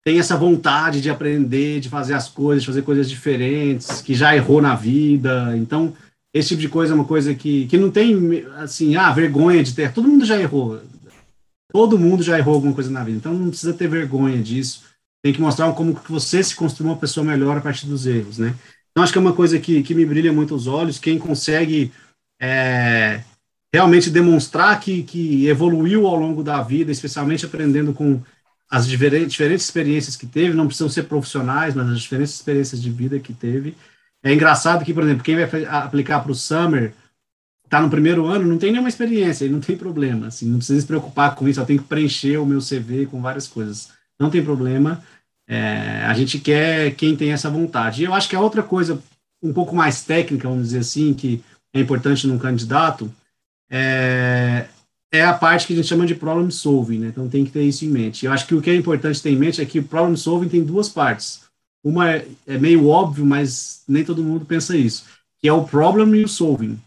tem essa vontade de aprender, de fazer as coisas, de fazer coisas diferentes, que já errou na vida. Então, esse tipo de coisa é uma coisa que, que não tem, assim, ah, vergonha de ter. Todo mundo já errou. Todo mundo já errou alguma coisa na vida, então não precisa ter vergonha disso. Tem que mostrar como que você se construiu uma pessoa melhor a partir dos erros, né? Então acho que é uma coisa que, que me brilha muito os olhos. Quem consegue é, realmente demonstrar que, que evoluiu ao longo da vida, especialmente aprendendo com as diferentes, diferentes experiências que teve, não precisam ser profissionais, mas as diferentes experiências de vida que teve. É engraçado que, por exemplo, quem vai aplicar para o Summer está no primeiro ano, não tem nenhuma experiência, e não tem problema, assim, não precisa se preocupar com isso, eu tenho que preencher o meu CV com várias coisas. Não tem problema, é, a gente quer quem tem essa vontade. E eu acho que a outra coisa, um pouco mais técnica, vamos dizer assim, que é importante num candidato, é, é a parte que a gente chama de problem solving, né? Então tem que ter isso em mente. Eu acho que o que é importante ter em mente é que problem solving tem duas partes. Uma é, é meio óbvio, mas nem todo mundo pensa isso, que é o problem e o solving.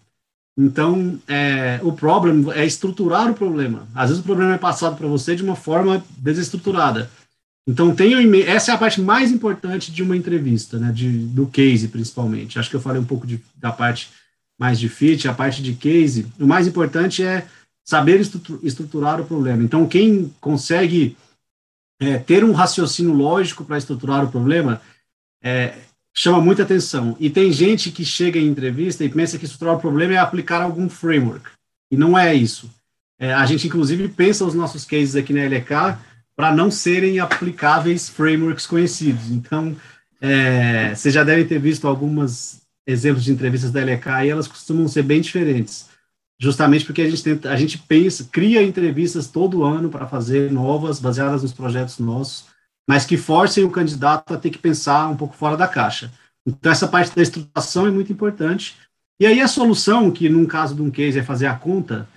Então, é, o problema é estruturar o problema. Às vezes o problema é passado para você de uma forma desestruturada. Então, tenho essa é a parte mais importante de uma entrevista, né, de, do case principalmente. Acho que eu falei um pouco de, da parte mais de fit, a parte de case. O mais importante é saber estruturar o problema. Então, quem consegue é, ter um raciocínio lógico para estruturar o problema, é, chama muita atenção. E tem gente que chega em entrevista e pensa que estruturar o problema é aplicar algum framework. E não é isso. É, a gente, inclusive, pensa os nossos cases aqui na LK para não serem aplicáveis frameworks conhecidos. Então, é, vocês já devem ter visto alguns exemplos de entrevistas da LK e elas costumam ser bem diferentes. Justamente porque a gente, tenta, a gente pensa, cria entrevistas todo ano para fazer novas, baseadas nos projetos nossos, mas que forcem o candidato a ter que pensar um pouco fora da caixa. Então, essa parte da estruturação é muito importante. E aí, a solução, que num caso de um case é fazer a conta,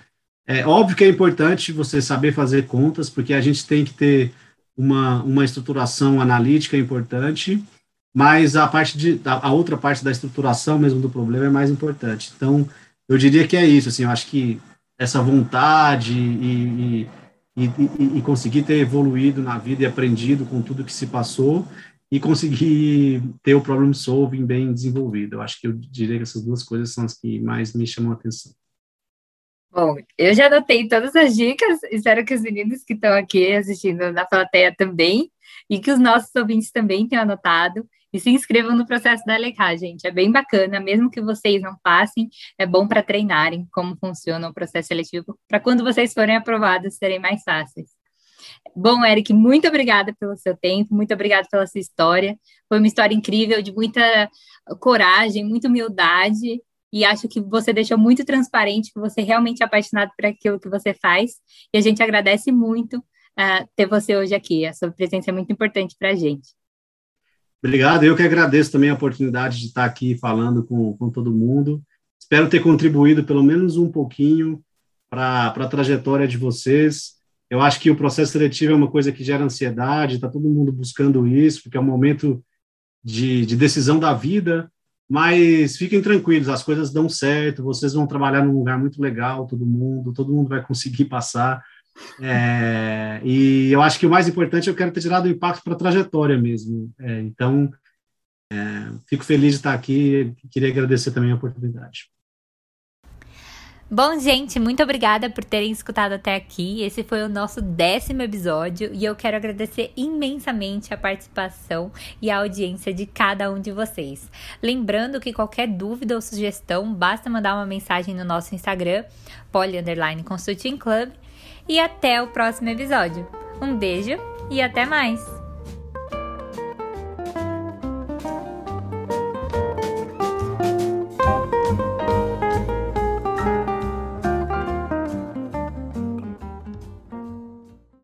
é óbvio que é importante você saber fazer contas, porque a gente tem que ter uma, uma estruturação analítica importante, mas a parte de a, outra parte da estruturação mesmo do problema é mais importante. Então, eu diria que é isso, assim, eu acho que essa vontade e, e e, e, conseguir ter evoluído na vida e aprendido com tudo que se passou e conseguir ter o problem solving bem desenvolvido. Eu acho que eu diria que essas duas coisas são as que mais me chamam a atenção. Bom, eu já anotei todas as dicas, espero que os meninos que estão aqui assistindo na plateia também, e que os nossos ouvintes também tenham anotado. E se inscrevam no processo da LK, gente. É bem bacana, mesmo que vocês não passem, é bom para treinarem como funciona o processo seletivo, para quando vocês forem aprovados serem mais fáceis. Bom, Eric, muito obrigada pelo seu tempo, muito obrigada pela sua história. Foi uma história incrível, de muita coragem, muita humildade, e acho que você deixou muito transparente que você é realmente é apaixonado por aquilo que você faz, e a gente agradece muito uh, ter você hoje aqui. A sua presença é muito importante para a gente. Obrigado, eu que agradeço também a oportunidade de estar aqui falando com, com todo mundo. Espero ter contribuído pelo menos um pouquinho para a trajetória de vocês. Eu acho que o processo seletivo é uma coisa que gera ansiedade, está todo mundo buscando isso, porque é um momento de, de decisão da vida, mas fiquem tranquilos, as coisas dão certo, vocês vão trabalhar num lugar muito legal, todo mundo, todo mundo vai conseguir passar. É, e eu acho que o mais importante eu quero ter tirado o impacto para a trajetória mesmo. É, então, é, fico feliz de estar aqui e queria agradecer também a oportunidade. Bom, gente, muito obrigada por terem escutado até aqui. Esse foi o nosso décimo episódio e eu quero agradecer imensamente a participação e a audiência de cada um de vocês. Lembrando que qualquer dúvida ou sugestão, basta mandar uma mensagem no nosso Instagram, poly Consulting Club. E até o próximo episódio. Um beijo e até mais!